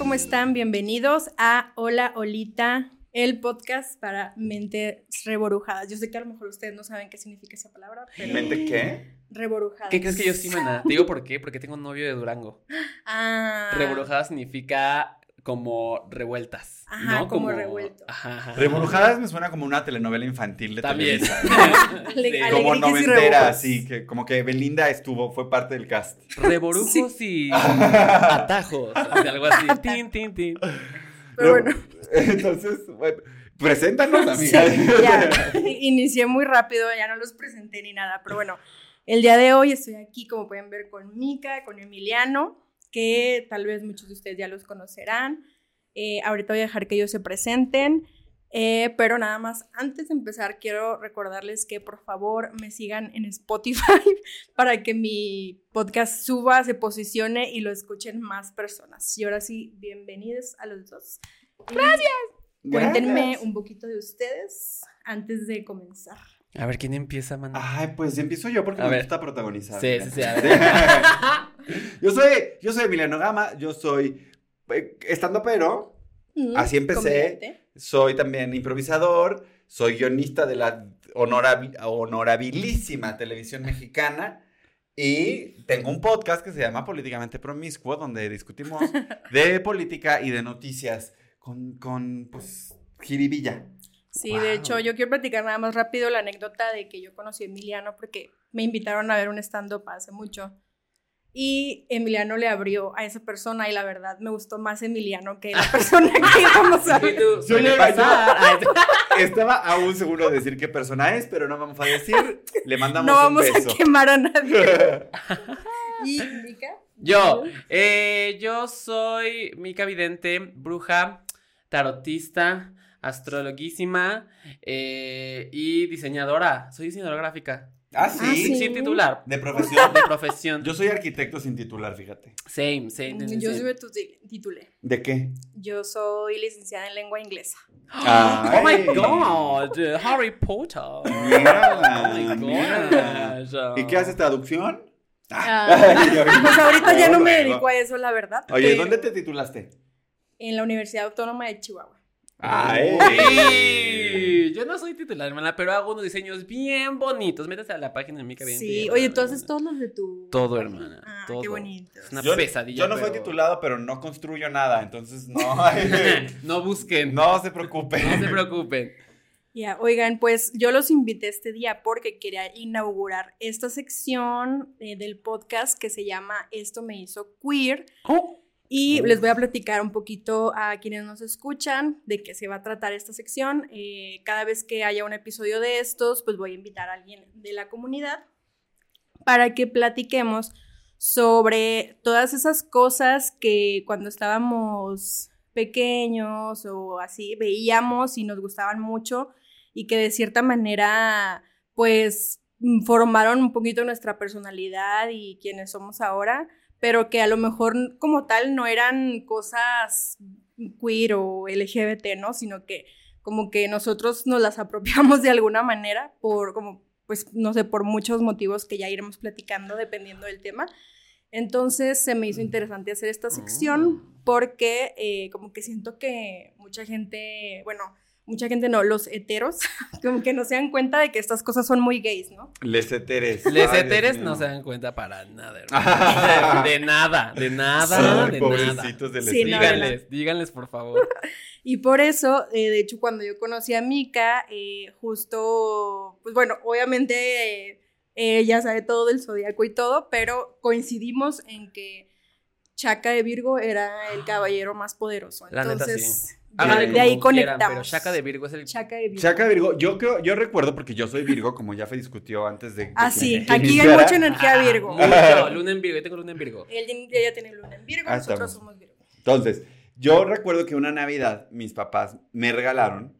¿cómo están? Bienvenidos a Hola Olita, el podcast para mentes reborujadas. Yo sé que a lo mejor ustedes no saben qué significa esa palabra, pero... ¿Mente qué? Reborujadas. ¿Qué crees que yo sí, mana? Te digo por qué, porque tengo un novio de Durango. Ah. Reborujada significa como revueltas. Ajá, ¿no? como ajá. Revolujadas me suena como una telenovela infantil de También. Televisa. Sí. Como noventera, así, que como que Belinda estuvo, fue parte del cast. Reborujos y atajos. Algo así. Tin, tin, tin. Pero bueno, Entonces, bueno, preséntanos, sí, amiga. ya. Inicié muy rápido, ya no los presenté ni nada, pero bueno, el día de hoy estoy aquí, como pueden ver, con Mica, con Emiliano, que tal vez muchos de ustedes ya los conocerán. Eh, ahorita voy a dejar que ellos se presenten. eh, pero nada más, antes de empezar, quiero recordarles que por favor me sigan en Spotify para que mi podcast suba, se posicione y lo escuchen más personas. Y ahora sí, bienvenidos a los dos. Gracias. Cuéntenme Gracias. un poquito de ustedes antes de comenzar. A ver, ¿quién empieza, mana? Ay, pues empiezo yo porque A me ver. gusta protagonizar. Sí, sí, sí, a ver. yo soy, yo soy Emiliano Gama, yo soy eh, estando pero, Mm, Así empecé. soy también improvisador, soy guionista de la honorabi- honorabilísima televisión mexicana y tengo un podcast que se llama Políticamente Promiscuo, donde discutimos de política y de noticias con, con pues, jiribilla. Sí, Wow. de hecho, yo quiero platicar nada más rápido la anécdota de que yo conocí a Emiliano porque me invitaron a ver un stand-up hace mucho. Y Emiliano le abrió a esa persona y la verdad me gustó más Emiliano que la persona que íbamos a ver. Ay, Estaba a un segundo de decir qué persona es, pero no vamos a decir. Le mandamos No vamos un beso. a quemar a nadie. ¿Y Mica? Yo, eh, yo soy Mica Vidente, bruja, tarotista, astrologuísima eh, y diseñadora. Soy diseñadora gráfica. Ah, Ah, sí. sí. Sin titular. De profesión. De profesión. Yo soy arquitecto sin titular, fíjate. Same, same, same, Yo soy tu titulé. ¿De qué? Yo soy licenciada en lengua inglesa. Oh my Ay. god, Harry Potter. Oh Mírala, my gosh. ¿Y qué haces traducción? Ah, Ay, yo- pues ahorita ya no me dedico a eso, la verdad. Oye, ¿dónde te titulaste? En la Universidad Autónoma de Chihuahua. Ay. Yo no soy titular, hermana, pero hago unos diseños bien bonitos. Métete a la página de Mica Vidente. Sí, oye, tú haces todos los de tu. Todo, hermana. Ah, todo. qué bonito. Es una Yo, pesadilla. yo no soy pero- titulado, pero no construyo nada, entonces no. No busquen. no se preocupen. No se preocupen. Ya, oigan, pues yo los invité este día porque quería inaugurar esta sección eh, del podcast que se llama Esto me hizo queer. Y les voy a platicar un poquito a quienes nos escuchan de qué se va a tratar esta sección. Eh, cada vez que haya un episodio de estos, pues voy a invitar a alguien de la comunidad para que platiquemos sobre todas esas cosas que cuando estábamos pequeños o así veíamos y nos gustaban mucho y que de cierta manera pues formaron un poquito nuestra personalidad y quienes somos ahora pero que a lo mejor como tal no eran cosas queer o LGBT, ¿no? Sino que como que nosotros nos las apropiamos de alguna manera por como pues no sé, por muchos motivos que ya iremos platicando dependiendo del tema. Entonces se me hizo interesante hacer esta sección porque eh, como que siento que mucha gente, bueno, mucha gente no, los heteros, como que no se dan cuenta de que estas cosas son muy gays, ¿no? Les eteres. Les Ay, heteres no se dan cuenta para nada, hermano. De, nada, de nada, Ay, de nada. pobrecitos de les Sí, no, eteres. Díganles, díganles, por favor. Y por eso, eh, de hecho, cuando yo conocí a Mika, eh, justo, pues bueno, obviamente eh, ella sabe todo del zodiaco y todo, pero coincidimos en que Chaca de Virgo era el caballero más poderoso. La neta, Entonces, sí. De- Háganle de ahí como quieran, conectamos. Pero Shaka de Virgo es el. Chaca de Virgo. Chaca Virgo, yo creo, yo recuerdo porque yo soy Virgo, como ya se discutió antes de. de Ah, que- sí, aquí hay mucha energía Virgo. Mucho, luna en Virgo, yo tengo luna en Virgo. Él- ella tiene luna en Virgo, Ah, nosotros estamos. somos Virgo. Entonces, yo recuerdo que una Navidad mis papás me regalaron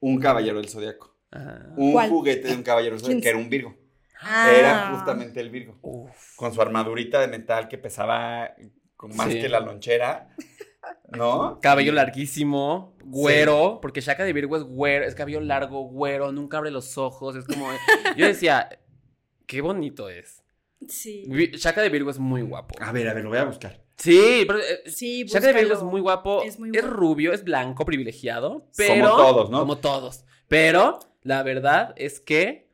un caballero del zodiaco. Ajá. Un ¿Cuál? juguete de un caballero del ¿Quién zodiaco, que era un Virgo. Ah. Era justamente el Virgo. Uf. Con su armadurita de metal que pesaba con más Sí. que la lonchera. ¿No? Cabello larguísimo, güero, porque Shaka de Virgo es güero, es cabello largo, güero, nunca abre los ojos, es como... Yo decía, qué bonito es. Sí. Shaka de Virgo es muy guapo. A ver, a ver, lo voy a buscar. Sí, pero eh, Sí, Shaka de Virgo es muy guapo. Es muy guapo. rubio, es blanco, privilegiado. Pero, Como todos, ¿no? Como todos. Pero la verdad es que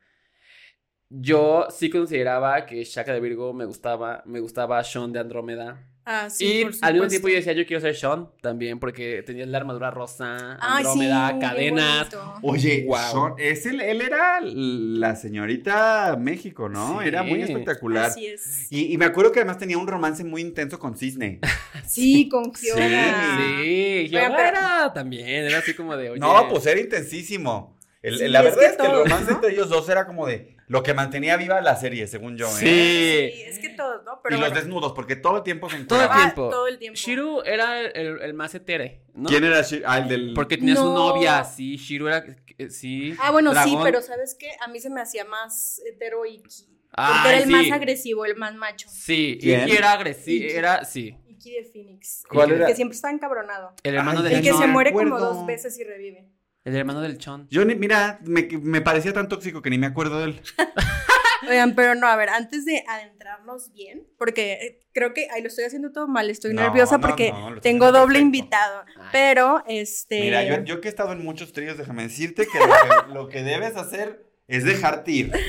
yo sí consideraba que Shaka de Virgo me gustaba, me gustaba Sean de Andrómeda. Ah, sí, y por al mismo tiempo yo decía, yo quiero ser Sean también, porque tenía la armadura rosa, Ay, sí, Andrómeda, cadenas. Oye, Wow. Sean- es el- él era la señorita México, ¿no? Sí. Era muy espectacular. Así es. Y, y me acuerdo que además tenía un romance muy intenso con Cisne. Sí, con Fiona. Sí, pero- era también, era así como de, oye. No, pues era intensísimo. El- Sí, la es verdad que es que el todos, romance ¿no? entre ellos dos era como de lo que mantenía viva la serie, según yo. ¿eh? Sí. Sí, es que todos, ¿no? Pero y los desnudos, porque todo el tiempo se Todo el Ah, tiempo. todo el tiempo. Shiru era el, el más etere, ¿no? ¿Quién era Shir- Ah, el del. Porque tenía su No. novia, sí, Shiru era, eh, sí. Ah, bueno, sí, pero ¿sabes qué? A mí se me hacía más hetero Iki. Porque Ay, era el sí. más agresivo, el más macho. Sí, ¿Quién? Iki era agresivo, Iki. era, sí. Iki de Phoenix. ¿Cuál el era? que siempre está encabronado. El hermano Ay, del El que no se muere como dos veces y revive. El hermano del Chon. Yo ni, mira, me, me parecía tan tóxico que ni me acuerdo de él. Oigan, pero no, a ver, antes de adentrarnos bien, porque eh, creo que, ay, lo estoy haciendo todo mal, estoy No, nerviosa no, porque no, tengo doble perfecto. invitado, Ay. pero, este... Mira, yo, yo que he estado en muchos tríos, déjame decirte que lo, que lo que debes hacer es dejarte ir.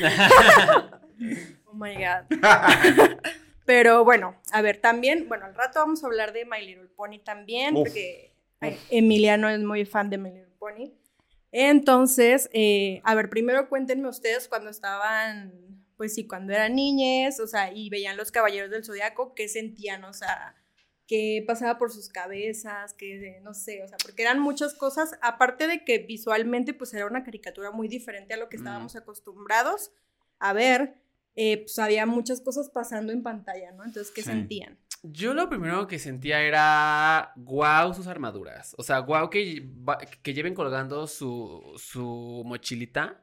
Oh my God. Pero bueno, a ver, también, bueno, al rato vamos a hablar de My Little Pony también, Uf. porque ay, Emiliano es muy fan de My Little Pony. Entonces, eh, a ver, primero cuéntenme ustedes cuando estaban, pues sí, cuando eran niñes, o sea, y veían los Caballeros del Zodiaco, ¿qué sentían? O sea, qué pasaba por sus cabezas, que no sé, o sea, porque eran muchas cosas, aparte de que visualmente pues era una caricatura muy diferente a lo que Mm. estábamos acostumbrados a ver, eh, pues había muchas cosas pasando en pantalla, ¿no? Entonces, ¿qué Sí. sentían? Yo lo primero que sentía era wow sus armaduras. O sea, wow que, que lleven colgando su, su mochilita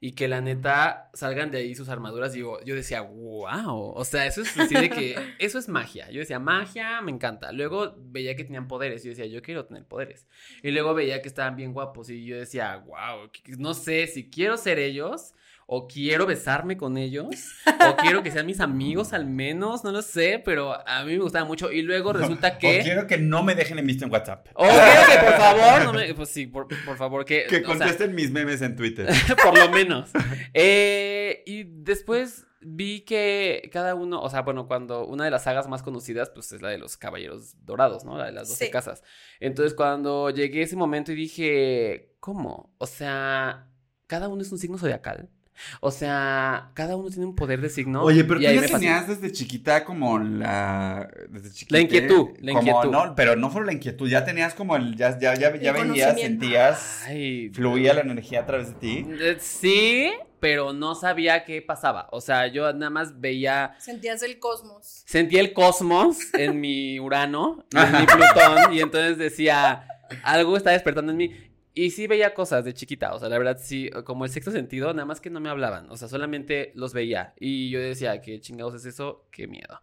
y que la neta salgan de ahí sus armaduras. Digo, yo decía, wow. O sea, eso es así de que eso es magia. Yo decía, magia, me encanta. Luego veía que tenían poderes. Yo decía, yo quiero tener poderes. Y luego veía que estaban bien guapos. Y yo decía, wow, no sé si quiero ser ellos. O quiero besarme con ellos, o quiero que sean mis amigos al menos, no lo sé, pero a mí me gustaba mucho. Y luego resulta O que. quiero que no me dejen en visto en WhatsApp. O quiero que por favor, no me- pues sí, por, por favor, que. Que o sea, contesten mis memes en Twitter. por lo menos. Eh, y después vi que cada uno, o sea, bueno, cuando una de las sagas más conocidas, pues es la de los Caballeros Dorados, ¿no? La de las 12 Sí. casas. Entonces, cuando llegué a ese momento y dije, ¿cómo? O sea, cada uno es un signo zodiacal. O sea, cada uno tiene un poder de signo. Oye, pero tú ya tenías desde chiquita como la... Desde chiquita, La inquietud, la como- inquietud. No, pero no solo la inquietud, ya tenías como el... Ya, ya, ya, venías, sentías, Ay, fluía la energía a través de ti. eh, Sí, pero no sabía qué pasaba. O sea, yo nada más veía Sentías el cosmos. sentía el cosmos en mi Urano, en mi Plutón, y entonces decía, algo está despertando en mí. Y sí veía cosas de chiquita, o sea, la verdad sí, como el sexto sentido, nada más que no me hablaban, o sea, solamente los veía. Y yo decía, ¿qué chingados es eso? Qué miedo.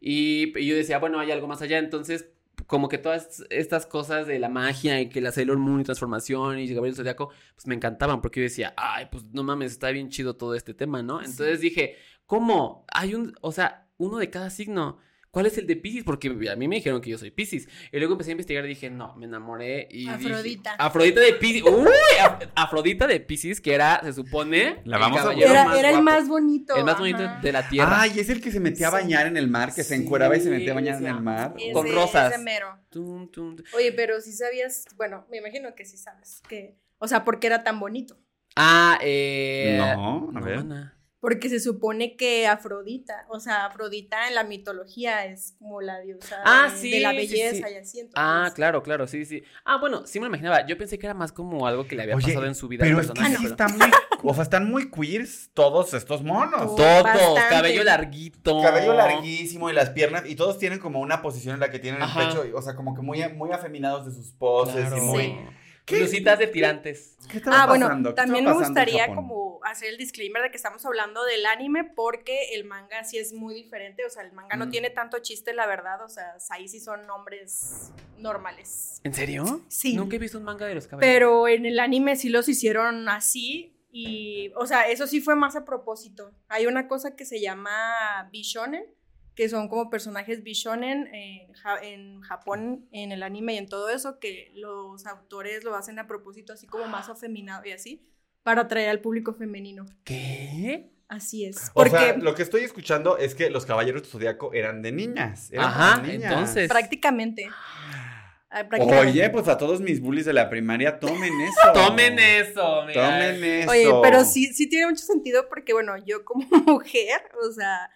Y, y yo decía, bueno, hay algo más allá, entonces como que todas estas cosas de la magia y que la Sailor Moon y transformación y Gabriel Zodiaco, pues me encantaban porque yo decía, ay, pues no mames, está bien chido todo este tema, ¿no? Entonces dije, ¿cómo? Hay un, o sea, uno de cada signo. ¿Cuál es el de Pisces? Porque a mí me dijeron que yo soy Pisces. Y luego empecé a investigar y dije, no, me enamoré y dije- Afrodita. Afrodita de Pisces. ¡Uy! Af- Afrodita de Pisces, que era, se supone, La el vamos a. Era, era el guapo. más bonito. El más bonito ajá. de la tierra. Ay, es el que se metía a bañar en el mar, que se encueraba y se metía a bañar en el mar. Ese- Con rosas. ese mero. Tum, tum, tum. Oye, pero si sabías, bueno, me imagino que sí sabes, que, o sea, ¿por qué era tan bonito? Ah, eh. No, a ver. Ana. Porque se supone que Afrodita, o sea, Afrodita en la mitología es como la diosa Ah, de, sí, de la sí, belleza sí. y así. entonces- Ah, claro, claro, sí, sí. Ah, bueno, sí me lo imaginaba. Yo pensé que era más como algo que le había Oye, pasado en su vida. Pero al es que personaje, sí pero- están muy... O sea, están muy queers todos estos monos. Todo. Todos, Bastante. cabello larguito. Cabello larguísimo y las piernas, y todos tienen como una posición en la que tienen Ajá. el pecho, o sea, como que muy, muy afeminados de sus poses Claro. y muy... ¿Qué? Blusitas de tirantes. ¿Qué Ah, bueno, también me gustaría como hacer el disclaimer de que estamos hablando del anime porque el manga sí es muy diferente, o sea, el manga no Mm. tiene tanto chiste, la verdad, o sea, ahí sí son nombres normales. ¿En serio? Sí. Nunca he visto un manga de los cabellos. Pero en el anime sí los hicieron así y, o sea, eso sí fue más a propósito. Hay una cosa que se llama Bishonen, que son como personajes bishonen en, Ja- en Japón, en el anime y en todo eso, que los autores lo hacen a propósito así como más afeminado y así, para atraer al público femenino. ¿Qué? Así es. O Porque sea, lo que estoy escuchando es que los caballeros del zodiaco eran de niñas. eran Ajá, niñas. entonces. prácticamente. ah, prácticamente. Oye, pues a todos mis bullies de la primaria, tomen eso. Tomen eso, mira. Tomen eso. Oye, pero sí, sí tiene mucho sentido porque, bueno, yo como mujer, o sea,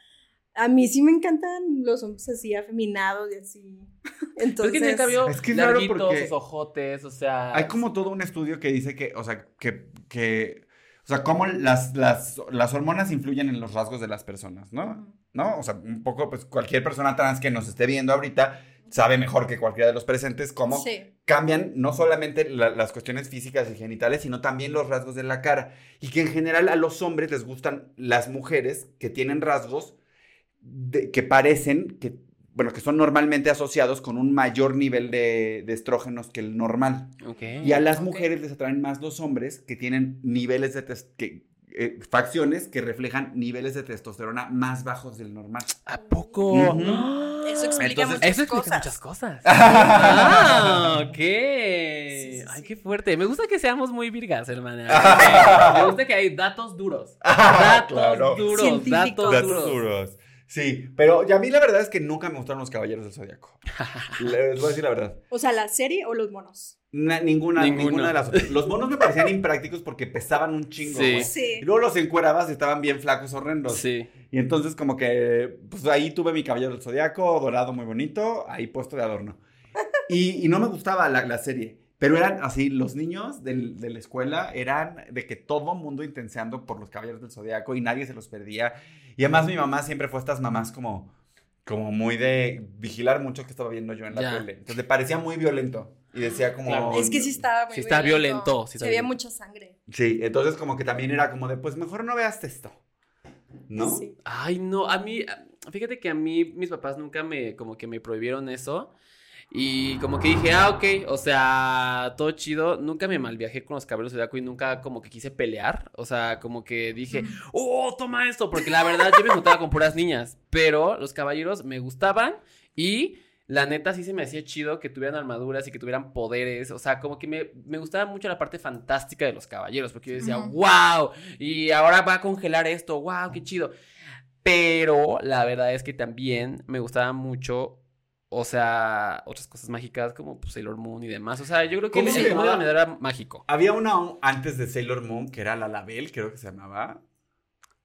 a mí sí me encantan los hombres así afeminados y así. Pero es Entonces, que Es que es raro porque sus ojotes, o sea. Hay como todo un estudio que dice que, o sea, que, que o sea, cómo las, las, las hormonas influyen en los rasgos de las personas, ¿no? ¿No? O sea, un poco, pues cualquier persona trans que nos esté viendo ahorita sabe mejor que cualquiera de los presentes cómo Sí. cambian no solamente la- las cuestiones físicas y genitales, sino también los rasgos de la cara. Y que en general a los hombres les gustan las mujeres que tienen rasgos de- que parecen, que, bueno, que son normalmente asociados con un mayor nivel de, de estrógenos que el normal. Y a las mujeres les atraen más los hombres que tienen niveles de que, eh, facciones que reflejan niveles de testosterona más bajos del normal. ¿A poco? Eso explica Entonces- muchas Eso explica cosas. muchas cosas. ah, ok. sí, Ay, sí. qué fuerte. Me gusta que seamos muy virgas, hermana. Me gusta que hay datos duros. Datos Claro. duros. Científicos. Datos, Datos duros. Sí, pero ya a mí la verdad es que nunca me gustaron los caballeros del zodiaco. Les voy a decir la verdad. O sea, la serie o los monos. Na- ninguna, ninguna de las otras. Los monos me parecían imprácticos porque pesaban un chingo. Sí. Sí. Y luego los encuerabas y estaban bien flacos, horrendos. Sí. Y entonces como que, pues ahí tuve mi caballero del zodiaco, dorado muy bonito, ahí puesto de adorno. Y, y no me gustaba la, la serie. Pero eran así, los niños del- de la escuela eran de que todo mundo intenseando por los caballeros del zodiaco y nadie se los perdía. Y además mi mamá siempre fue estas mamás como, como muy de vigilar mucho que estaba viendo yo en la Ya. tele. Entonces le parecía muy violento. Y decía como... Claro. Es que sí estaba muy Sí está violento, sí Sí está había violento. mucha sangre. Sí, entonces como que también era como de, pues mejor no veas esto. ¿No? Sí. Ay, no, a mí, fíjate que a mí mis papás nunca me, como que me prohibieron eso. Y como que dije, ah, ok, o sea, todo chido. Nunca me malviajé con los cabellos de y nunca como que quise pelear. O sea, como que dije, oh, toma esto. Porque la verdad yo me juntaba con puras niñas. Pero los caballeros me gustaban y la neta sí se me hacía chido que tuvieran armaduras y que tuvieran poderes. O sea, como que me, me gustaba mucho la parte fantástica de los caballeros. Porque yo decía, Ujú. wow, y ahora va a congelar esto, wow, qué chido. Pero la verdad es que también me gustaba mucho, o sea, otras cosas mágicas como pues, Sailor Moon y demás. O sea, yo creo que ¿Cómo el se mundo llamaba? de era mágico. Había una antes de Sailor Moon que era la Label, creo que se llamaba.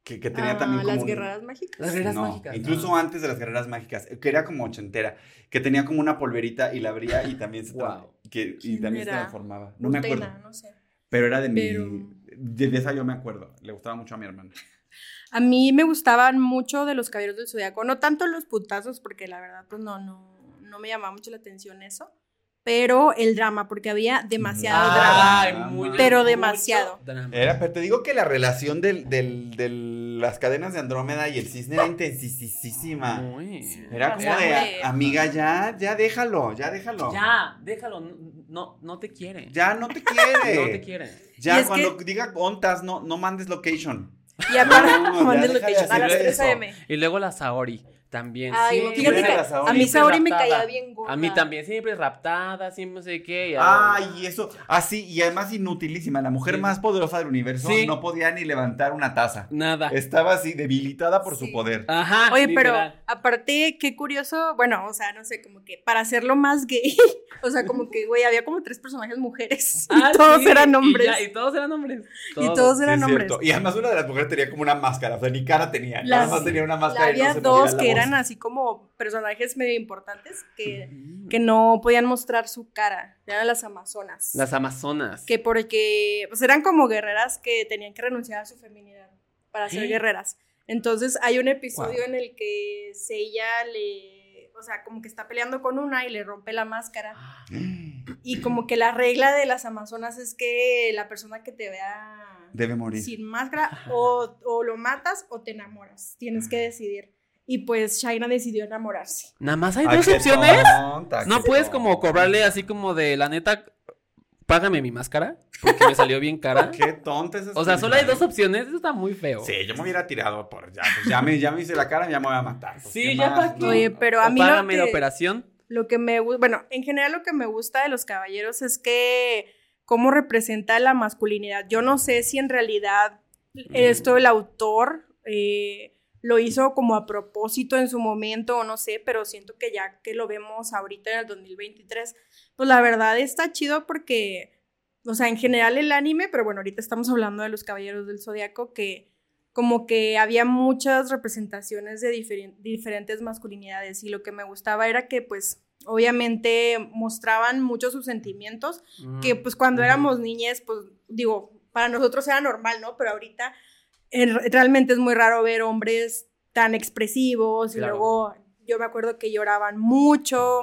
Que, que tenía Ah, también como. las un- guerreras mágicas. Las guerreras No, mágicas. Incluso antes de las guerreras mágicas, que era como ochentera, que tenía como una polverita y la abría y también se, Wow. que, y ¿Quién también se transformaba. No me acuerdo. no sé. Pero era de mi. De esa yo me acuerdo. Le gustaba mucho a mi hermana. A mí me gustaban mucho de los caballeros del zodiaco, no tanto los putazos, porque la verdad, pues no, no, no me llamaba mucho la atención eso, pero el drama, porque había demasiado drama. Ay, drama. muy- Pero demasiado. drama. Era, pero te digo que la relación del, del, de las cadenas de Andrómeda y el cisne era intensísima. Muy. Era como de, amiga, ya, ya déjalo, ya déjalo. Ya, déjalo, no, no, te quiere. Ya no te quiere. No te quiere. Ya cuando que- diga ontas, no, no mandes location. Y aparte, No, ya mandé lo deja que de a las hacer 3 eso. am. Y luego la Saori también. Ay, fíjate que la a mí Saori me caía bien gorda. A mí también, siempre raptada, siempre no sé qué. y Ay, y eso. Así, y además inutilísima. La mujer Sí. más poderosa del universo Sí. no podía ni levantar una taza. Nada. Estaba así, debilitada por su poder. Ajá. Oye, pero literal. aparte, qué curioso, bueno, o sea, no sé, como que para hacerlo más gay, o sea, como que, güey, había como tres personajes mujeres Ah, y todos sí, eran y hombres. ya, Y, todos eran hombres. Y todos eran es hombres. cierto. Y además una de las mujeres tenía como una máscara, o sea, ni cara tenía. Las- nada más tenía una La- máscara. y no había se dos la que voz. Eran así como personajes medio importantes que, que no podían mostrar su cara. Eran las amazonas. Las amazonas. Que porque pues eran como guerreras que tenían que renunciar a su feminidad para ser ¿Eh? guerreras. Entonces hay un episodio Wow. en el que Seiya le, o sea, como que está peleando con una y le rompe la máscara. Y como que la regla de las amazonas es que la persona que te vea Debe morir. sin máscara o, o lo matas o te enamoras. Tienes que decidir. Y pues Shaina decidió enamorarse. Nada más hay Ay, dos opciones. tonta, No puedes tonta. como cobrarle así como de la neta. págame mi máscara, porque me salió bien cara. Qué tonta esa O sea, solo hay dos opciones, eso está muy feo. Sí, yo me hubiera tirado por ya, pues ya me, ya me hice la cara, ya me voy a matar. pues, Sí, ¿qué ya para qué. Oye, pero a O mí lo págame la que- operación. Lo que me gusta, bueno, en general lo que me gusta de los caballeros es que cómo representa la masculinidad. Yo no sé si en realidad esto el autor eh, lo hizo como a propósito en su momento o no sé, pero siento que ya que lo vemos ahorita en el 2023, pues la verdad está chido porque, o sea, en general el anime, pero bueno, ahorita estamos hablando de los caballeros del zodiaco que como que había muchas representaciones de diferen- diferentes masculinidades y lo que me gustaba era que pues obviamente mostraban mucho sus sentimientos, que pues cuando éramos niñas pues digo, para nosotros era normal, ¿no? Pero ahorita realmente es muy raro ver hombres tan expresivos y luego yo me acuerdo que lloraban mucho,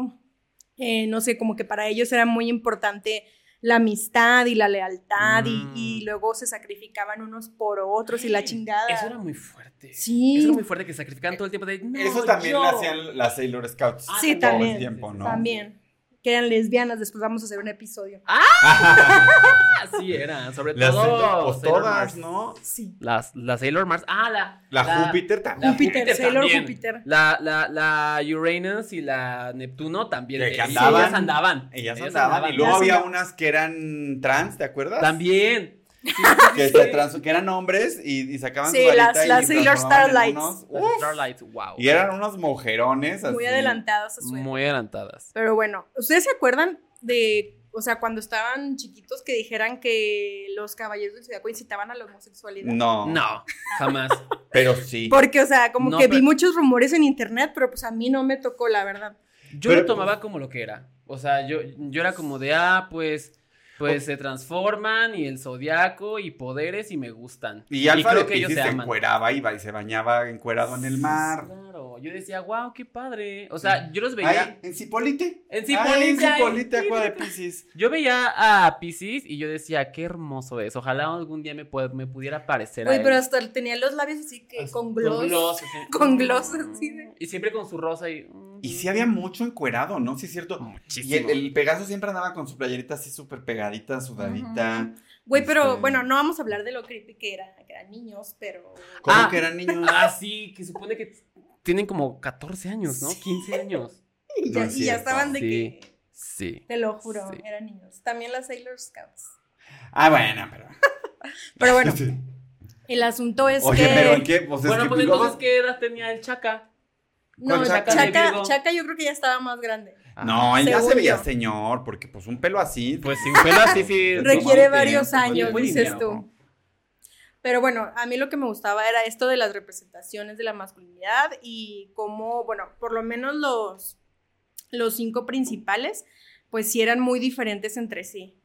eh, no sé, como que para ellos era muy importante la amistad y la lealtad y- Mm. y, luego se sacrificaban unos por otros y la chingada. Eso era muy fuerte. Sí. Eso era muy fuerte que sacrificaban todo el tiempo de. "No, Eso también yo". lo hacían las Sailor Scouts. Ah, Sí, todo también. el tiempo, ¿no? También. Que eran lesbianas, después vamos a hacer un episodio. Así era, sobre Las todo. Pues Sailor todas, Mars. ¿no? Sí. Las, la Sailor Mars. Ah, la. La, Júpiter también. la Júpiter, Sailor también. Júpiter. La, la, la Uranus y la Neptuno también. Que andaban. ellas andaban. Ellas andaban. Y luego había unas que eran trans, ¿te acuerdas? También. Que, se trans- que eran hombres y, y sacaban Sí, su varita las- y las Starlights. unos- Las ¡Uf! Starlights, wow. y eran unos mujerones así. Muy adelantadas a su época. Muy adelantadas. Pero bueno, ¿ustedes se acuerdan de, o sea, cuando estaban chiquitos que dijeran que los caballeros del zodiaco incitaban a la homosexualidad? No, No, jamás. pero sí. Porque, o sea, como No, que pero- vi muchos rumores en internet, pero pues a mí no me tocó, la verdad. Yo Pero- lo tomaba como lo que era. O sea, yo, yo era como de, ah, pues, pues se transforman y el zodiaco y poderes y me gustan. Y Alfa creo de que ellos Piscis se se encueraba iba y se bañaba encuerado en el mar. Claro, yo decía, wow, qué padre. O sea, yo los veía. Ahí, en Cipolite. En Ahí, Cipolite, en Cipolite, sí, agua de sí. Piscis. Yo veía a Pisces y yo decía, qué hermoso es. Ojalá algún día me, me pudiera parecer a Güey, él. pero hasta tenía los labios así que con gloss. así. con gloss así de- Y siempre con su rosa y. Y sí había mucho encuerado, ¿no? Sí es cierto. Y Muchísimo. el, el Pegaso siempre andaba con su playerita así súper pegadita, sudadita. Güey, pero Este- bueno, no vamos a hablar de lo creepy que, era, que eran niños, pero... ¿Cómo Ah. que eran niños? Ah, sí, que supone que tienen como 14 años, ¿no? 15 años. Y ya, No es y ya cierto. estaban de Sí. que... Sí. Te lo juro, Sí. eran niños. También las Sailor Scouts. Ah, bueno, pero. Pero bueno, el asunto es Oye, que... pero ¿en qué? Pues es bueno, que pues entonces, ¿qué edad tenía el Chaca? No, ¿Cuál Chaca, Chaca? Yo creo que ya estaba más grande. No, él ya se veía yo. señor, porque pues un pelo así. Pues sí, un pelo así, sí. Requiere varios tiempo, años, buen dices dinero. tú. Pero bueno, a mí lo que me gustaba era esto de las representaciones de la masculinidad y cómo, bueno, por lo menos los, los cinco principales, pues sí eran muy diferentes entre sí.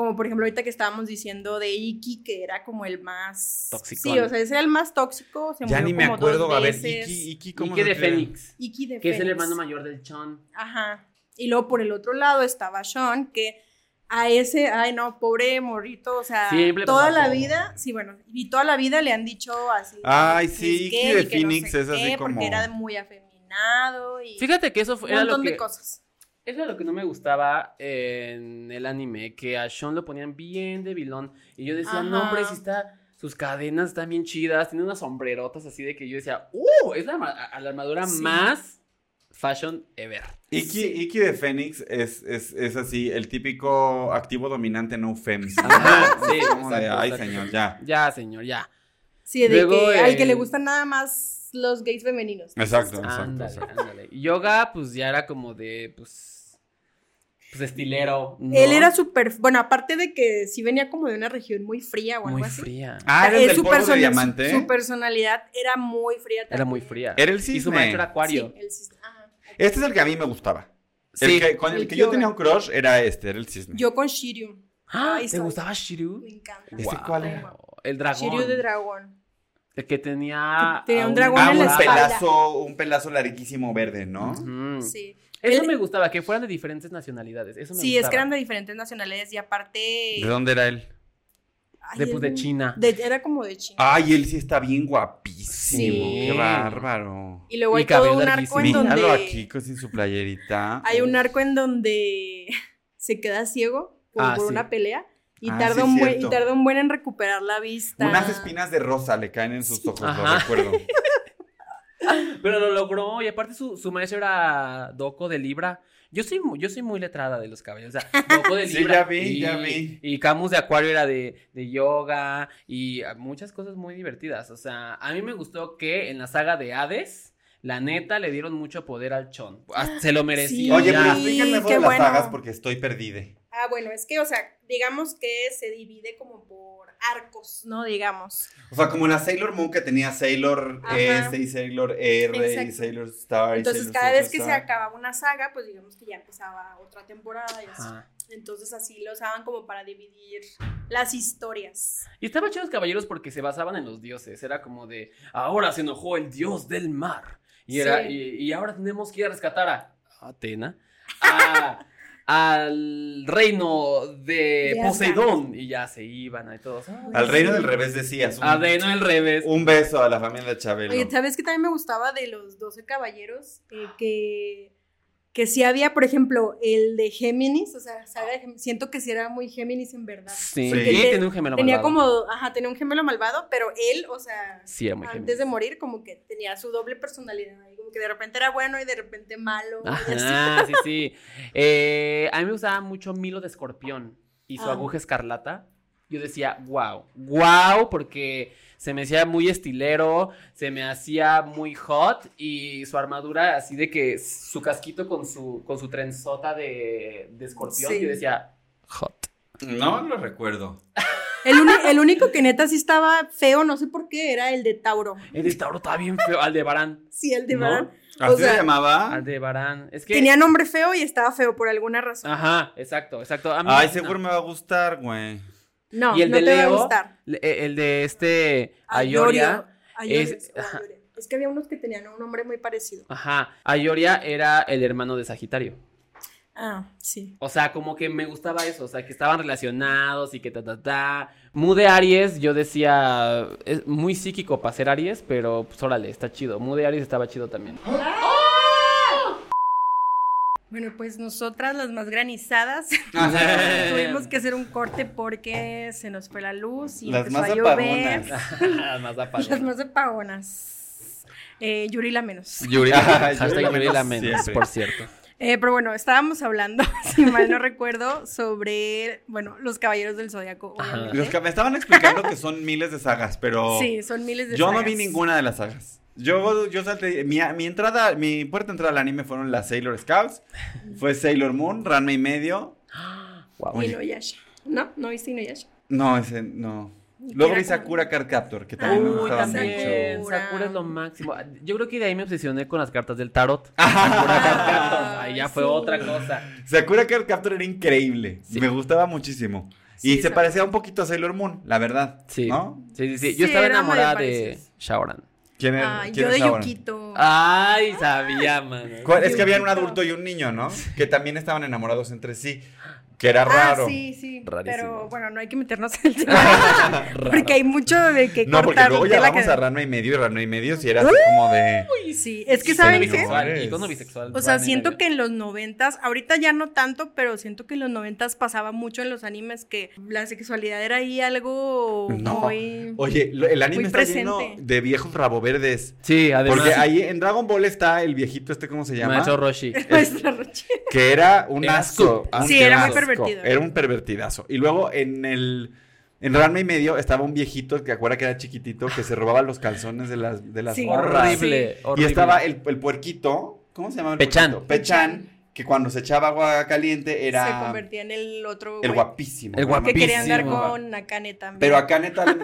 Como por ejemplo ahorita que estábamos diciendo de Iki, que era como el más... Toxicón. Sí, o sea, ese era el más tóxico. Se Ya murió ni me como acuerdo. dos A ver, veces. Iki, Iki, ¿cómo se de? Fénix. Iki de Que es el Fénix. hermano mayor del Chon. Ajá. Y luego por el otro lado estaba Sean, que a ese, ay no, pobre morrito, o sea, Siempre toda la todo. vida, sí, bueno, y toda la vida le han dicho así. Ay, sí, Iki de que no Phoenix sé es así qué, como- Porque era muy afeminado y Fíjate que eso fue, un era lo montón que, de cosas. Eso era lo que no me gustaba en el anime, que a Sean lo ponían bien debilón. Y yo decía, no, hombre, si está, sus cadenas están bien chidas, tiene unas sombrerotas así de que yo decía, ¡uh! Es la, arma- a- la armadura Sí. más fashion ever. Iki, Sí. Iki de Fénix es, es, es así, el típico activo dominante no fems. Ajá, sí, Como de, exacto, ay, exacto. señor, ya. Ya, señor, ya. Sí, de Luego, que al que le gustan nada más los gays femeninos. Exacto, exacto. Ándale, exacto. ándale. Yoga, pues ya era como de, pues, pues estilero. ¿no? Él era súper, bueno, aparte de que sí venía como de una región muy fría o algo muy así. fría. Ah, O sea, ¿eres es del su diamante? Su personalidad era muy fría Era muy también. fría. Era el Y su cisne. maestro era Acuario. Sí, el cisne, ajá. Este es el que a mí me gustaba. Sí. El que, con el El que yo tenía un crush era este, era el cisne. Yo con Shiryu. Ah, ¿Te soy- gustaba Shiryu? Me encanta. ¿Ese Guau. cuál era? El dragón. Shiryu de dragón. El que tenía. Tenía un dragón Ah, en un la espalda. pelazo, un pelazo larguísimo verde, ¿no? Sí. Eso me gustaba, que fueran de diferentes nacionalidades. Eso me Sí, es que eran de diferentes nacionalidades y aparte. ¿De dónde era él? Ay, De, es pues, de China. de- era como de China. Ay, él sí está bien guapísimo. Sí. Qué bárbaro. y luego y hay todo un arco en Míralo donde. aquí con sin su playerita. Hay un arco en donde se queda ciego por, Ah, por sí. una pelea. Y, Ah, tarda sí, un buen, y tarda un buen en recuperar la vista. Unas espinas de rosa le caen en sus ojos, lo Ajá. recuerdo. Pero lo logró y aparte su, su maestro era Doco de Libra. Yo soy, yo soy muy letrada de los caballos. O sea, Doco de Sí, Libra. ya vi, y, ya vi. Y Camus de Acuario era de, de yoga y muchas cosas muy divertidas. O sea, a mí me gustó que en la saga de Hades, la neta, le dieron mucho poder al Chon. Ah, Se lo merecía. Sí. Oye, pero explíquenme de las bueno. sagas porque estoy perdida. Ah, bueno, es que, o sea, digamos que se divide como por arcos, ¿no? Digamos. O sea, como la Sailor Moon que tenía Sailor Ajá. S y Sailor R y Exacto. Sailor Star. y Entonces, Sailor cada vez que se acababa una saga, pues digamos que ya empezaba otra temporada y así. Ajá. Entonces, así lo usaban como para dividir las historias. Y estaba chido los caballeros porque se basaban en los dioses. Era como de, ahora se enojó el dios del mar. Y, era, Sí. y, y ahora tenemos que ir a rescatar a Atena. a- al reino de Ya Poseidón. Y ya se iban ahí todos. "Ay, Al reino Sí. del revés decías. Un, Al reino del revés. un beso a la familia Chabelo. Oye, ¿sabes qué también me gustaba de los 12 caballeros? Eh, que, que sí había, por ejemplo, el de Géminis, o sea, saga de Gem- siento que sí era muy Géminis en verdad. Sí, y te- tenía un gemelo Tenía malvado. como, ajá, tenía un gemelo malvado, pero él, o sea, Sí, antes Géminis. de morir, como que tenía su doble personalidad. Y como que de repente era bueno y de repente malo. Ajá, sí, sí. Eh, a mí me gustaba mucho Milo de Escorpión y su Ah. aguja escarlata. Yo decía, wow, wow, porque se me hacía muy estilero, se me hacía muy hot y su armadura así de que su casquito con su, con su trenzota de, de escorpión. Sí. Yo decía, hot. No lo recuerdo. El, único que neta sí estaba feo, no sé por qué, era el de Tauro. El de Tauro estaba bien feo, Aldebarán. Sí, el de ¿No? Barán. ¿Así O sea, se llamaba? Aldebarán. Es que. Tenía nombre feo y estaba feo por alguna razón. Ajá, exacto, exacto. A mí- Ay, no. seguro me va a gustar, güey. No, Y el no de te va a gustar. le- el de este Ayoria. Ayoria, es-. Es que había unos que tenían un nombre muy parecido. Ajá, Ayoria era el hermano de Sagitario. Ah, sí. O sea, como que me gustaba eso, o sea, que estaban relacionados y que ta, ta, ta. Mu de Aries, yo decía, es muy psíquico para ser Aries, pero pues órale, está chido. Mu de Aries estaba chido también. Bueno, pues nosotras, las más granizadas, tuvimos que hacer un corte porque se nos fue la luz y Las empezó más a llover. apagonas. Más apagón. Las más apagonas. Eh, Yuri la menos. Yuri, Yuri la menos por cierto. Eh, pero bueno, estábamos hablando, si mal no recuerdo, sobre, bueno, los caballeros del zodiaco. Los que me estaban explicando que son miles de sagas, pero Sí, son miles de yo no sagas. vi ninguna de las sagas. Yo, yo salté, mi, mi entrada, mi puerta de entrada al anime fueron las Sailor Scouts, fue Sailor Moon, Ranma y medio. Wow. Oye. Inuyasha. ¿No? ¿No viste Inuyasha? No, ese no. Luego vi Sakura Card Captor, que también me gustaba también. mucho. Sakura. Sakura es lo máximo. Yo creo que de ahí me obsesioné con las cartas del tarot. Ah. Sakura Card Captors, Ahí ya fue sí. otra cosa. Sakura Card Captor era increíble, Sí. me gustaba muchísimo. Sí, y se parecía un poquito a Sailor Moon, la verdad. Sí. ¿No? Sí, sí, sí. Sí, Yo estaba enamorada de. Shaoran. ¿Quién es? Ay, quién yo es de ahora? Yukito. Ay, sabía, man. Es que había un adulto y un niño, ¿no? Que también estaban enamorados entre sí. Que era Ah, raro. sí, sí. Rarísimo. Pero bueno, no hay que meternos en el tema. porque hay mucho de que No, porque cortar. luego ya tela vamos que- a Ranma y medio y Ranma y medio si era así como de... Uy, sí. Es que, ¿saben qué? bisexual, icono bisexual. O sea, y siento medio. que en los noventas, ahorita ya no tanto, pero siento que en los noventas pasaba mucho en los animes que la sexualidad era ahí algo No. muy... Oye, lo- el anime Muy está lleno presente. de viejos rabo verdes. Sí, además. Porque ahí en Dragon Ball está el viejito este, ¿cómo se llama? Maestro Roshi. Nuestra Roche. Que era un Era asco. un Sí, era muy asco. Pervertido. Era un pervertidazo. Y luego en el... En Ranma y medio estaba un viejito que acuerda que era chiquitito que se robaba los calzones de las, de las Sí. morras. Horrible, Sí. horrible. Y estaba el, el puerquito, ¿cómo se llamaba el Pechan. puerquito? Pechan, que cuando se echaba agua caliente era Se convertía en el otro... el guapísimo. El Que quería andar guapísimo. con Akane también. Pero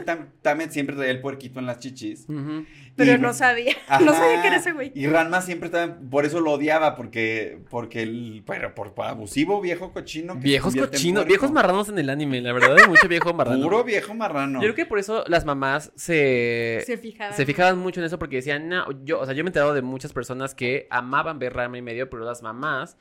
tam- también siempre traía el puerquito en las chichis. Ujú. Pero Y- no sabía. Ajá. No sabía que era ese güey. Y Ranma siempre también, por eso lo odiaba, porque, porque el, bueno, por, por abusivo, viejo cochino. Viejos cochinos, viejos marranos en el anime, la verdad, hay mucho viejo marrano. Puro viejo marrano. Yo creo que por eso las mamás se, Se fijaban. se fijaban mucho en eso porque decían, no, yo, o sea, yo me he enterado de muchas personas que amaban ver Rama y medio, pero las mamás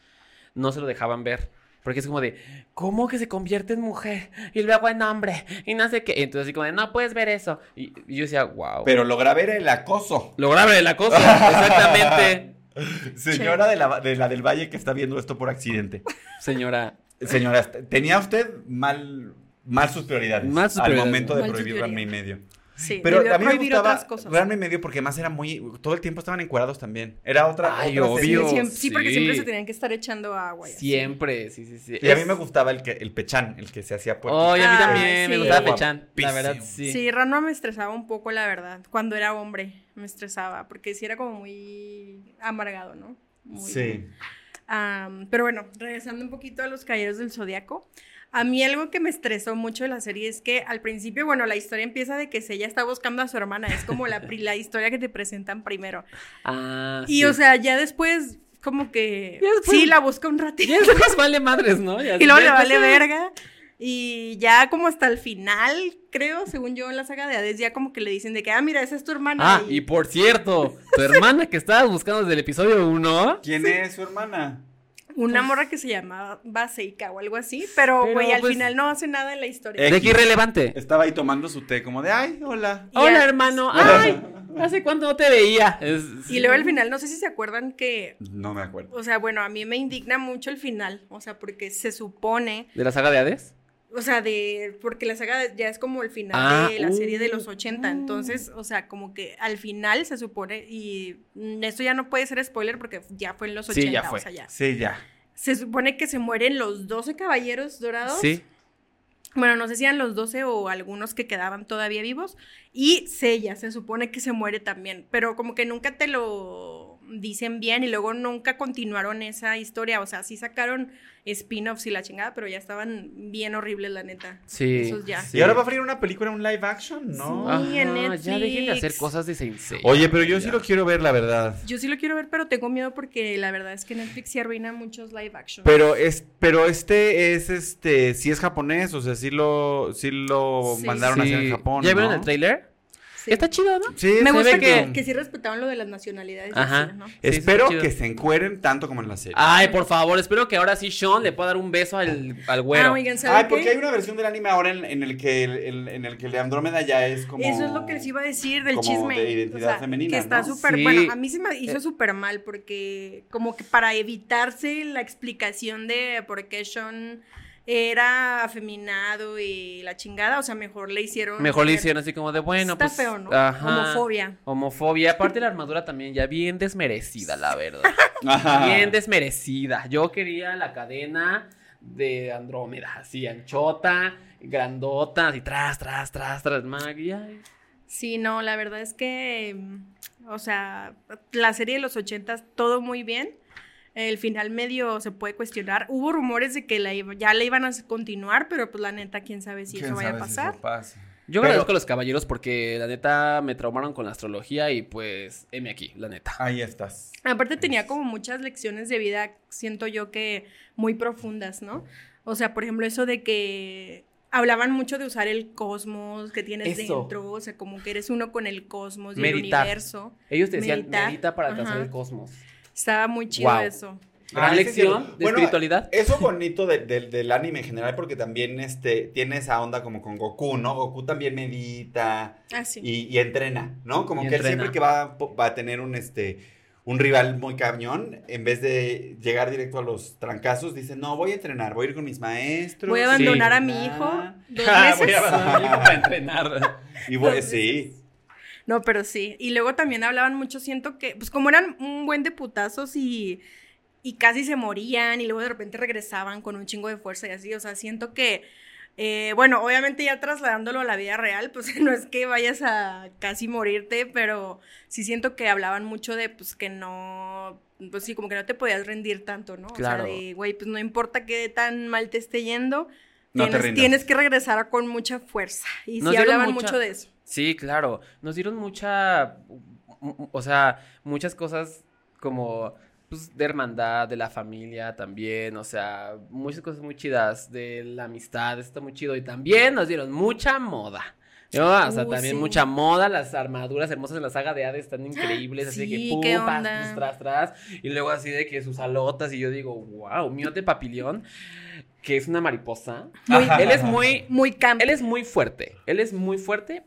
no se lo dejaban ver. Porque es como de, ¿cómo que se convierte en mujer? Y luego en hombre, y no sé qué. Entonces, así como de, no puedes ver eso. Y, y yo decía, wow. Pero lo grave era el acoso. Lo grave de la cosa, exactamente. Señora de la, de la del Valle que está viendo esto por accidente. Señora, Señora, tenía usted mal, mal sus prioridades Mal sus al momento de Mal prohibir Ranma y medio. Sí, Pero a mí me gustaba otras cosas. Medio porque además era muy... Todo el tiempo estaban encuadrados también. Era otra... Ay, otra obvio. Sí, siem- sí, porque siempre se tenían que estar echando agua. Siempre, sí, sí, sí. Y a mí me gustaba el, que, el pechán, el que se hacía puerco. Oh, y a mí Ah, también me sí. gustaba Era Pechan. La verdad, sí. Sí, Ranma me estresaba un poco, la verdad. Cuando era hombre, me estresaba. Porque sí era como muy amargado, ¿no? Muy- Sí. Pero bueno, regresando un poquito a los Caballeros del Zodiaco. A mí algo que me estresó mucho de la serie es que al principio, bueno, la historia empieza de que ella está buscando a su hermana. Es como la, la historia que te presentan primero. Ah, Y sí. o sea, ya después, como que. Después- sí, la busca un ratito. Ya después vale madres, ¿no? Ya- Y luego le vale verga. Y ya como hasta el final, creo, según yo en la saga de Hades, ya como que le dicen de que, ah, mira, esa es tu hermana. Ah, y por cierto, tu hermana que estabas buscando desde el episodio 1. ¿Quién es su hermana? Una morra que se llamaba Seika o algo así, pero, güey, al pues, final no hace nada en la historia. De qué irrelevante. Estaba ahí tomando su té como de, ay, hola. Y Hola, a- hermano. Ay, ¿hace cuánto no te veía? Es- Y luego al final, no sé si se acuerdan que, No me acuerdo. o sea, bueno, a mí me indigna mucho el final, o sea, porque se supone, ¿De la saga de Hades? O sea, de, porque la saga ya es como el final Ah, de la serie de uh, los 80, entonces, o sea, como que al final se supone, y mm, esto ya no puede ser spoiler porque ya fue en los 80, Sí, ya fue. o sea, ya. Sí, ya. Se supone que se mueren los 12 caballeros dorados. Sí. Bueno, no sé si eran los 12 o algunos que quedaban todavía vivos. Y Sella, se supone que se muere también. Pero como que nunca te lo dicen bien y luego nunca continuaron esa historia. O sea, sí sacaron spin-offs y la chingada, pero ya estaban bien horribles, la neta. Sí. Esos ya. sí. Y ahora va a abrir una película, un live action, ¿no? Sí. Ajá, en Ya dejen de Netflix. hacer cosas de Sensei. Oye, pero yo sí lo quiero ver, la verdad. Yo sí lo quiero ver, pero tengo miedo porque la verdad es que Netflix sí arruina muchos live action. Pero es, pero este es este, sí es japonés, o sea, sí lo, sí lo Sí. mandaron a hacer en. Japón. ¿Ya vieron el trailer? Sí. Está chido, ¿no? Sí, Me gusta que, que- sí respetaban lo de las nacionalidades. Ajá. ¿no? Sí, Espero que se encueren tanto como en la serie. Ay, por favor, espero que ahora sí Sean le pueda dar un beso al, al Ah, güero. oigan, ¿saben Ay, qué? porque hay una versión del anime ahora en, en el que el, el- en el que el de Andrómeda ya es como Eso es lo que les iba a decir del como chisme. de identidad femenina, Que está ¿no? súper. Sí. Bueno, a mí se me hizo Eh. súper mal porque, como que para evitarse la explicación de por qué Sean era afeminado y la chingada, o sea, mejor le hicieron. Mejor le hicieron así como de bueno, Está pues. feo, ¿no? Ajá. Homofobia. Homofobia. Aparte la armadura también ya bien desmerecida, la verdad. Ajá. Bien desmerecida. Yo quería la cadena de Andrómeda, así anchota, grandota, así tras, tras, tras, tras, Maggie. ay. Sí, no, la verdad es que, mm, o sea, la serie de los ochentas, todo muy bien. El final medio se puede cuestionar. Hubo rumores de que la ya le iban a continuar, pero pues la neta, quién sabe si ¿Quién eso vaya a si pasar. eso pasa? Yo Pero- agradezco a los caballeros porque la neta me traumaron con la astrología y pues, heme aquí, la neta. Ahí estás. Aparte tenía como muchas lecciones de vida, siento yo que muy profundas, ¿no? O sea, por ejemplo, eso de que hablaban mucho de usar el cosmos que tienes Eso. dentro, o sea, como que eres uno con el cosmos y Meditar. el universo. Ellos te decían, Meditar. medita para alcanzar Ajá. el cosmos. Estaba muy chido Wow. eso. Gran Ah, lección de Bueno, espiritualidad. Eso bonito de- de- del anime en general, porque también este, tiene esa onda como con Goku, ¿no? Goku también medita Ah, sí. y, y entrena, ¿no? Como Y que él siempre que va, va a tener un, este, un rival muy cañón, en vez de llegar directo a los trancazos, dice, no, voy a entrenar, voy a ir con mis maestros. Voy a abandonar Sí. a mi hijo Ah. dos Ah, voy meses. a abandonar. para entrenar. Y voy, sí. No, pero sí. Y luego también hablaban mucho, siento que, pues como eran un buen de putazos y, y casi se morían y luego de repente regresaban con un chingo de fuerza y así, o sea, siento que, eh, bueno, obviamente ya trasladándolo a la vida real, pues no es que vayas a casi morirte, pero sí siento que hablaban mucho de, pues que no, pues sí, como que no te podías rendir tanto, ¿no? Claro. O sea, de, güey, pues no importa qué tan mal te esté yendo. No tienes, que regresar con mucha fuerza. Y Nos sí hablaban mucha- mucho de eso. Sí, claro. Nos dieron mucha, o sea, muchas cosas como pues, de hermandad, de la familia también, o sea, muchas cosas muy chidas, de la amistad, está muy chido. Y también nos dieron mucha moda. ¿no? O sea, Uh, también sí. mucha moda, las armaduras hermosas en la saga de Hades están increíbles, así de que Sí, pum, pas, tras, tras, y luego así de que sus alotas, y yo digo, wow, miote papilión, que es una mariposa. Muy- Él es muy, Muy camp. él es muy fuerte. Él es muy fuerte.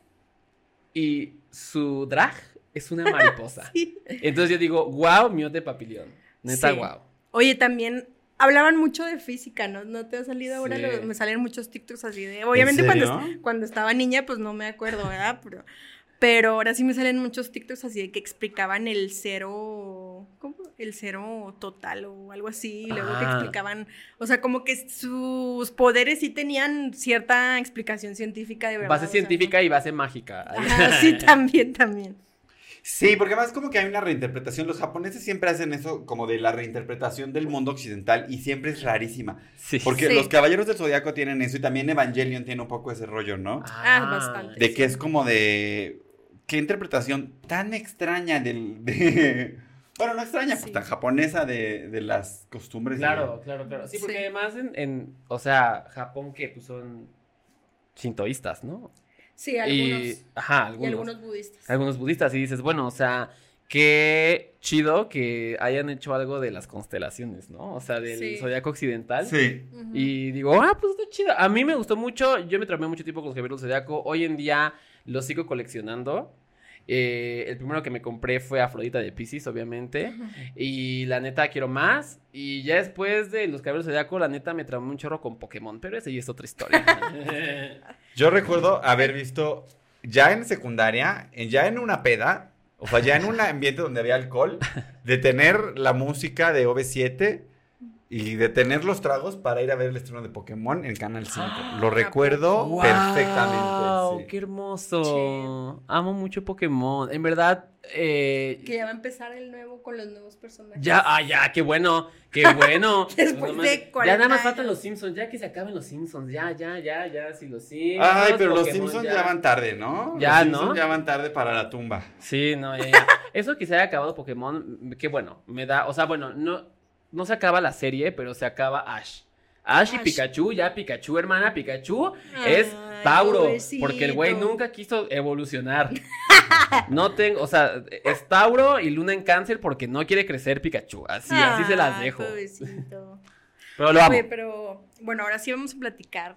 Y su drag es una mariposa. Sí. Entonces yo digo, wow, miote papilión. Neta, Sí. wow. Oye, también hablaban mucho de física, ¿no? ¿No te ha salido ahora? Sí. Me salen muchos TikToks así de... Obviamente cuando, cuando estaba niña, pues no me acuerdo, ¿verdad? Pero, pero ahora sí me salen muchos TikToks así de que explicaban el cero... ¿Cómo? El cero total o algo así. Y luego que Ah. explicaban... O sea, como que sus poderes sí tenían cierta explicación científica de verdad. Base sea, científica y base mágica. sí, también, también. Sí, porque además como que hay una reinterpretación. Los japoneses siempre hacen eso como de la reinterpretación del mundo occidental y siempre es rarísima. Sí. Porque Sí. los caballeros del zodiaco tienen eso y también Evangelion tiene un poco ese rollo, ¿no? Ah, bastante. De que es como de. ¿Qué interpretación tan extraña del. de- bueno, no extraña, Sí. pues tan japonesa de, de las costumbres. y- Claro, claro, claro. Sí, porque Sí. además en, en, o sea, Japón que pues son shintoístas, ¿no? Sí, algunos. Y, ajá, Y algunos. algunos budistas. algunos budistas y dices, bueno, o sea, qué chido que hayan hecho algo de las constelaciones, ¿no? O sea, del Sí. zodiaco occidental. Sí. Y digo, ah, pues está chido. A mí me gustó mucho. Yo me tramé mucho tiempo con los caballeros del zodiaco. Hoy en día los sigo coleccionando. Eh, el primero que me compré fue Afrodita de Pisces, obviamente. Y la neta quiero más. Y ya después de los caballeros zodiaco, la neta me tramé un chorro con Pokémon. Pero ese ya es otra historia. Yo recuerdo haber visto ya en secundaria, en- ya en una peda, o sea, ya en un ambiente donde había alcohol, de tener la música de OV7 y de tener los tragos para ir a ver el estreno de Pokémon en Canal 5. Lo ¿a recuerdo perfectamente. ¡Wow! sí. ¡Qué hermoso! Amo mucho Pokémon. En verdad, eh, Que ya va a empezar el nuevo con los nuevos personajes. Ya, ah, ya, qué bueno, qué bueno. Después No de mames, 40 Ya nada más faltan los Simpsons, ya que se acaben los Simpsons, ya, ya, ya, ya, si los Simpsons. Ay, pero los Simpsons ya. van tarde, ¿no? Ya, los Simpsons ¿no? ya van tarde para la tumba. Sí, no, ya, ya. Eso que se haya acabado Pokémon, qué bueno, me da, o sea, bueno, no, no se acaba la serie, pero se acaba Ash. Ash y. Pikachu, ya Pikachu, hermana, Pikachu Ay, es Tauro, pobrecito. porque el güey nunca quiso evolucionar. No tengo, o sea, es Tauro y Luna en Cáncer porque no quiere crecer Pikachu. Así, así se las dejo. pobrecito. Pero lo amo. Oye, pero bueno, ahora sí vamos a platicar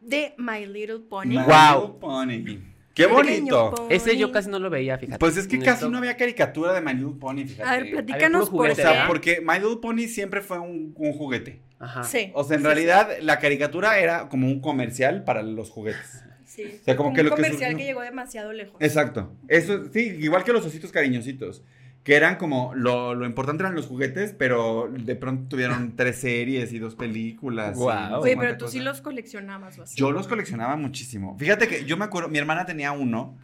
de My Little Pony. My Guau. Little Pony. ¡Qué bonito! pony. Ese yo casi no lo veía, fíjate. Pues es que casi esto- no había caricatura de My Little Pony, fíjate. A ver, platícanos por O sea, porque My Little Pony siempre fue un, un juguete. Ajá. Sí. O sea, en sí, realidad la caricatura era como un comercial para los juguetes. Sí. O sea, como que un lo que comercial surgió- que llegó demasiado lejos. Exacto. Eso, sí, igual que los ositos cariñositos. Que eran como, lo, lo importante eran los juguetes, pero de pronto tuvieron tres series y dos películas. sé Oye, pero tú sí los coleccionabas o así. Yo los coleccionaba muchísimo. Fíjate que yo me acuerdo, mi hermana tenía uno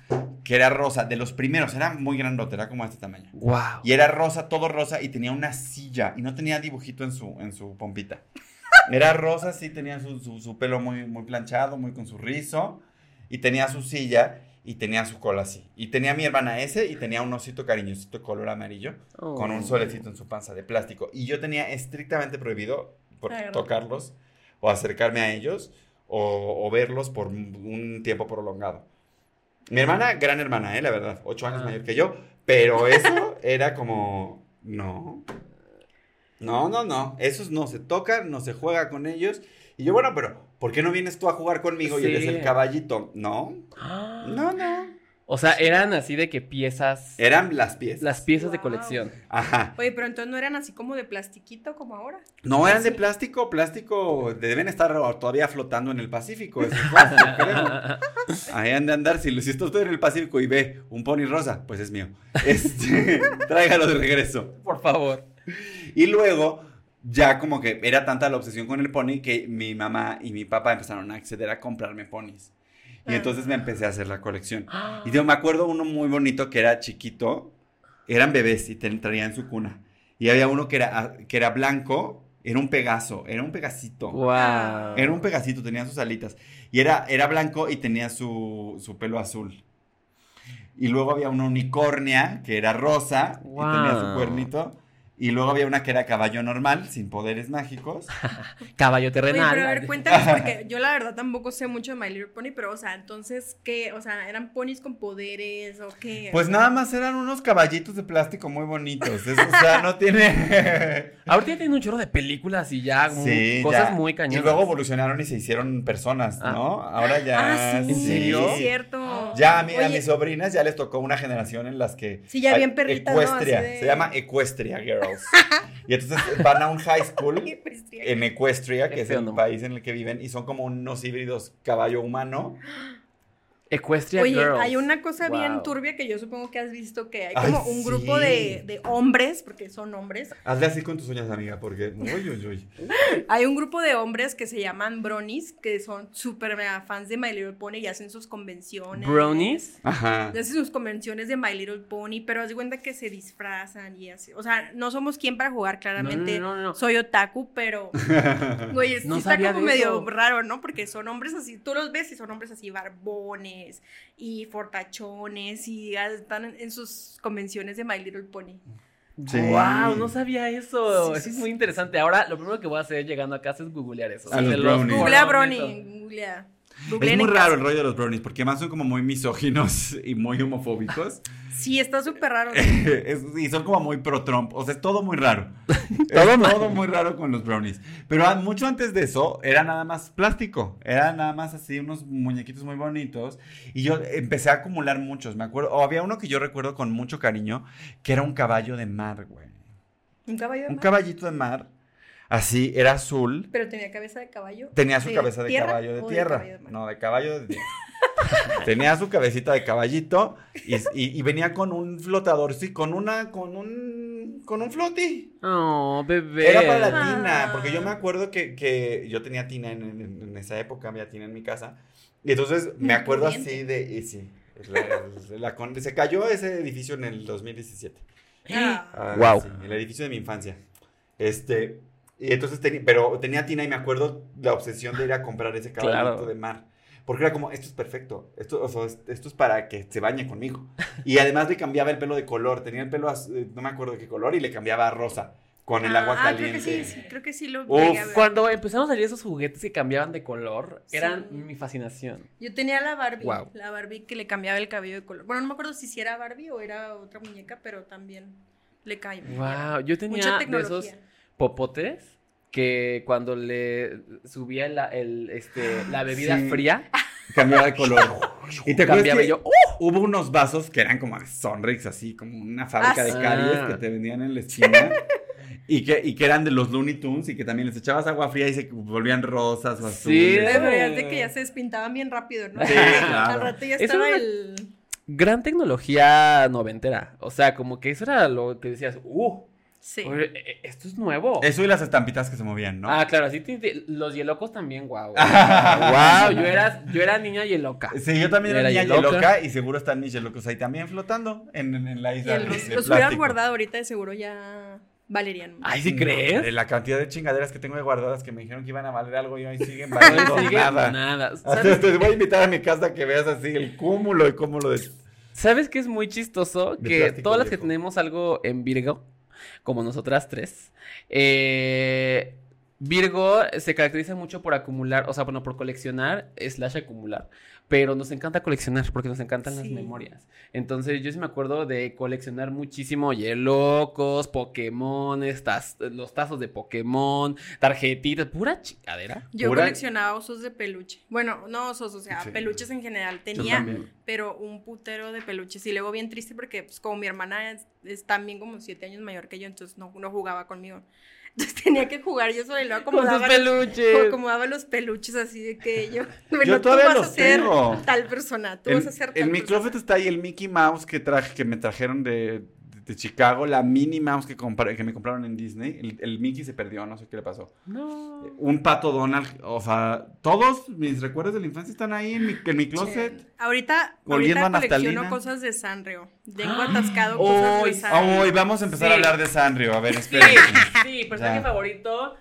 que era rosa, de los primeros, era muy grandote, era como de este tamaño. Wow. Y era rosa, todo rosa, y tenía una silla, y no tenía dibujito en su, en su pompita. Era rosa, sí, tenía su, su, su pelo muy, muy planchado, muy con su rizo, y tenía su silla, y tenía su cola así. Y tenía mi hermana ese, y tenía un osito cariñosito color amarillo, con un solecito en su panza de plástico. Y yo tenía estrictamente prohibido por tocarlos, o acercarme a ellos, o, o verlos por un tiempo prolongado. Mi hermana, gran hermana, ¿eh? La verdad, ocho años Ah. mayor que yo, pero eso era como, no, no, no, no, esos no se tocan, no se juega con ellos. Y yo, bueno, pero ¿por qué no vienes tú a jugar conmigo y eres el caballito? No, no, no. O sea, eran así de que piezas. Eran las piezas. Las piezas de colección. Ajá. Oye, pero entonces no eran así como de plastiquito como ahora. No eran de plástico, plástico, deben estar todavía flotando en el Pacífico. creo. Ahí han de andar, si, si usted en el Pacífico y ve un pony rosa, pues es mío. Este, tráigalo de regreso. Por favor. Y luego, ya como que era tanta la obsesión con el pony que mi mamá y mi papá empezaron a acceder a comprarme ponis. Y Ah. entonces me empecé a hacer la colección. Y yo me acuerdo uno muy bonito que era chiquito, eran bebés y te traían su cuna. Y había uno que era, que era blanco, era un pegaso, era un pegasito. Wow. Era un pegasito, tenía sus alitas. Y era, era blanco y tenía su, su pelo azul. Y luego había una unicornia que era rosa y tenía su cuernito. Y luego había una que era caballo normal, sin poderes mágicos. Caballo Oye, terrenal. pero a ver, cuéntanos, porque yo la verdad tampoco sé mucho de My Little Pony, pero, o sea, entonces, ¿qué? O sea, ¿eran ponis con poderes o qué? Pues nada más eran unos caballitos de plástico muy bonitos. Eso, o sea, no tiene... Ahorita ya tiene un chorro de películas y ya Sí, cosas ya. muy cañonas. Y luego evolucionaron y se hicieron personas, Ah. ¿no? Ahora ya... Ah, sí, ¿En serio? sí, cierto. Ya a, mí, a mis sobrinas ya les tocó una generación en las que... Sí, ya bien perritas, ¿no? Ecuestria, Así de- se llama Ecuestria Girl. Y entonces van a un high school en Equestria, Qué que es el país en el que viven, y son como unos híbridos caballo humano. Equestria Oye, Girls. hay una cosa bien turbia que yo supongo que has visto que hay Ay, como un grupo de, de hombres, porque son hombres, Hazle así con tus uñas, amiga, porque. Uy, uy, uy. hay un grupo de hombres que se llaman bronies, que son súper mega fans de My Little Pony y hacen sus convenciones. Brownies. Ajá. Hacen sus convenciones de My Little Pony, pero haz de cuenta que se disfrazan y así. O sea, no somos quien para jugar, claramente. No, no, no, no. Soy otaku, pero. Güey, sí está como medio raro, ¿no? Porque son hombres así, tú los ves y son hombres así barbones y fortachones y están en, en sus convenciones de My Little Pony. Sí. Wow, no sabía eso. Sí, eso sí, es muy interesante. Ahora, lo primero que voy a hacer llegando a casa es googlear eso. A los brownies. Googlea prometo. Brony, Es muy raro casa. el rollo de los brownies, porque además son como muy misóginos y muy homofóbicos. Sí, está súper raro. Es- y son como muy pro Trump. O sea, es todo muy raro. Todo es mal. todo muy raro con los brownies. Pero a- mucho antes de eso, era nada más plástico. Era nada más así, unos muñequitos muy bonitos. Y yo empecé a acumular muchos. Me acuerdo. O había uno que yo recuerdo con mucho cariño, que era un caballo de mar, güey. Un caballo de Un mar, caballito de mar. Así, era azul. pero tenía cabeza de caballo. Tenía su ¿De cabeza de tierra caballo de tierra. caballo de mar? no, de caballo de tierra. Tenía su cabecita de caballito y, y- y venía con un flotador, sí, con una, con un, con un floti. Oh, bebé. Era para la Ah. tina, porque yo me acuerdo que, que yo tenía tina en, en- en esa época, había tina en mi casa. Y entonces me acuerdo así de, y sí, la- la con- se cayó ese edificio en el 2017. Ah. Ah, Guau. sí, el edificio de mi infancia. Este, y entonces tenía, pero tenía tina y me acuerdo la obsesión de ir a comprar ese caballito Claro. de mar. Porque era como, esto es perfecto, esto, o sea, es- esto es para que se bañe conmigo. Y además le cambiaba el pelo de color, tenía el pelo, eh, no me acuerdo de qué color, y le cambiaba a rosa con el agua Ah, caliente. creo que sí, sí, creo que sí lo Uf, llegué a ver. Cuando empezaron a salir esos juguetes que cambiaban de color, eran Sí. mi fascinación. Yo tenía la Barbie, Guau. la Barbie que le cambiaba el cabello de color. Bueno, no me acuerdo si era Barbie o era otra muñeca, pero también le cae. Wow, yo tenía Mucha de tecnología. esos popotes que cuando le subía la, el, este, la bebida Sí. fría, Cambiaba de color. y te acuerdas cambiaba que y yo, ¡uh! hubo unos vasos que eran como de Sonrix, así como una fábrica Ah, de sí. caries Ah. que te vendían en la esquina. Y que, y que eran de los Looney Tunes y que también les echabas agua fría y se volvían rosas o Sí. azules. Ya de que ya se despintaban bien rápido, ¿no? Sí, Al claro. rato ya estaba era- el... gran tecnología noventera. O sea, como que eso era lo que decías, ¡uh! Sí. oye, e- esto es nuevo. Eso y las estampitas que se movían, ¿no? Ah, claro, así te- te- los hielocos también, wow. wow, yo era, yo era niña hieloca. Sí, yo también era Era niña yeloca. yeloca y seguro están mis yelocos ahí también flotando en, en- en la Y isla. el- de- los, de los hubieran guardado ahorita de seguro ya valerían. Ay, ¿sí No, crees? de la cantidad de chingaderas que tengo de guardadas que me dijeron que iban a valer algo y hoy siguen valiendo nada. nada. Hasta ¿Sabes, te voy a invitar a mi casa que veas así el cúmulo y cúmulo de... ¿Sabes qué es muy chistoso? De que todas las que tenemos algo en Virgo, como nosotras tres, eh, Virgo se caracteriza mucho por acumular, o sea, bueno, por coleccionar slash acumular. Pero nos encanta coleccionar porque nos encantan las memorias. Entonces, yo sí me acuerdo de coleccionar muchísimo Yelocos, Pokémon, los tazos de Pokémon, tarjetitas, pura chingadera. Yo Pura- coleccionaba osos de peluche. Bueno, no osos, o sea, Sí. peluches en general. Tenía, pero un putero de peluches. Y luego bien triste porque, pues, como mi hermana es, es también como siete años mayor que yo, entonces no, no jugaba conmigo. Entonces tenía que jugar yo sola y luego Con acomodaba, peluches. acomodaba los peluches así de que yo. Bueno, Yo todavía tú vas los a ser tengo. tal persona, tú En, vas a ser tal en mi persona. closet está ahí el Mickey Mouse que traje, que me trajeron de, de Chicago, la Minnie Mouse que, compré- que me compraron en Disney. El, el Mickey se perdió, no sé qué le pasó. No. Un pato Donald, o sea, todos mis recuerdos de la infancia están ahí en mi, en mi closet. Sí. Ahorita, ahorita colecciono cosas de Sanrio. Tengo atascado cosas Hoy, de Sanrio. hoy vamos a empezar Sí. a hablar de Sanrio. A ver, Sí, espérenme. sí, personaje Ya. favorito.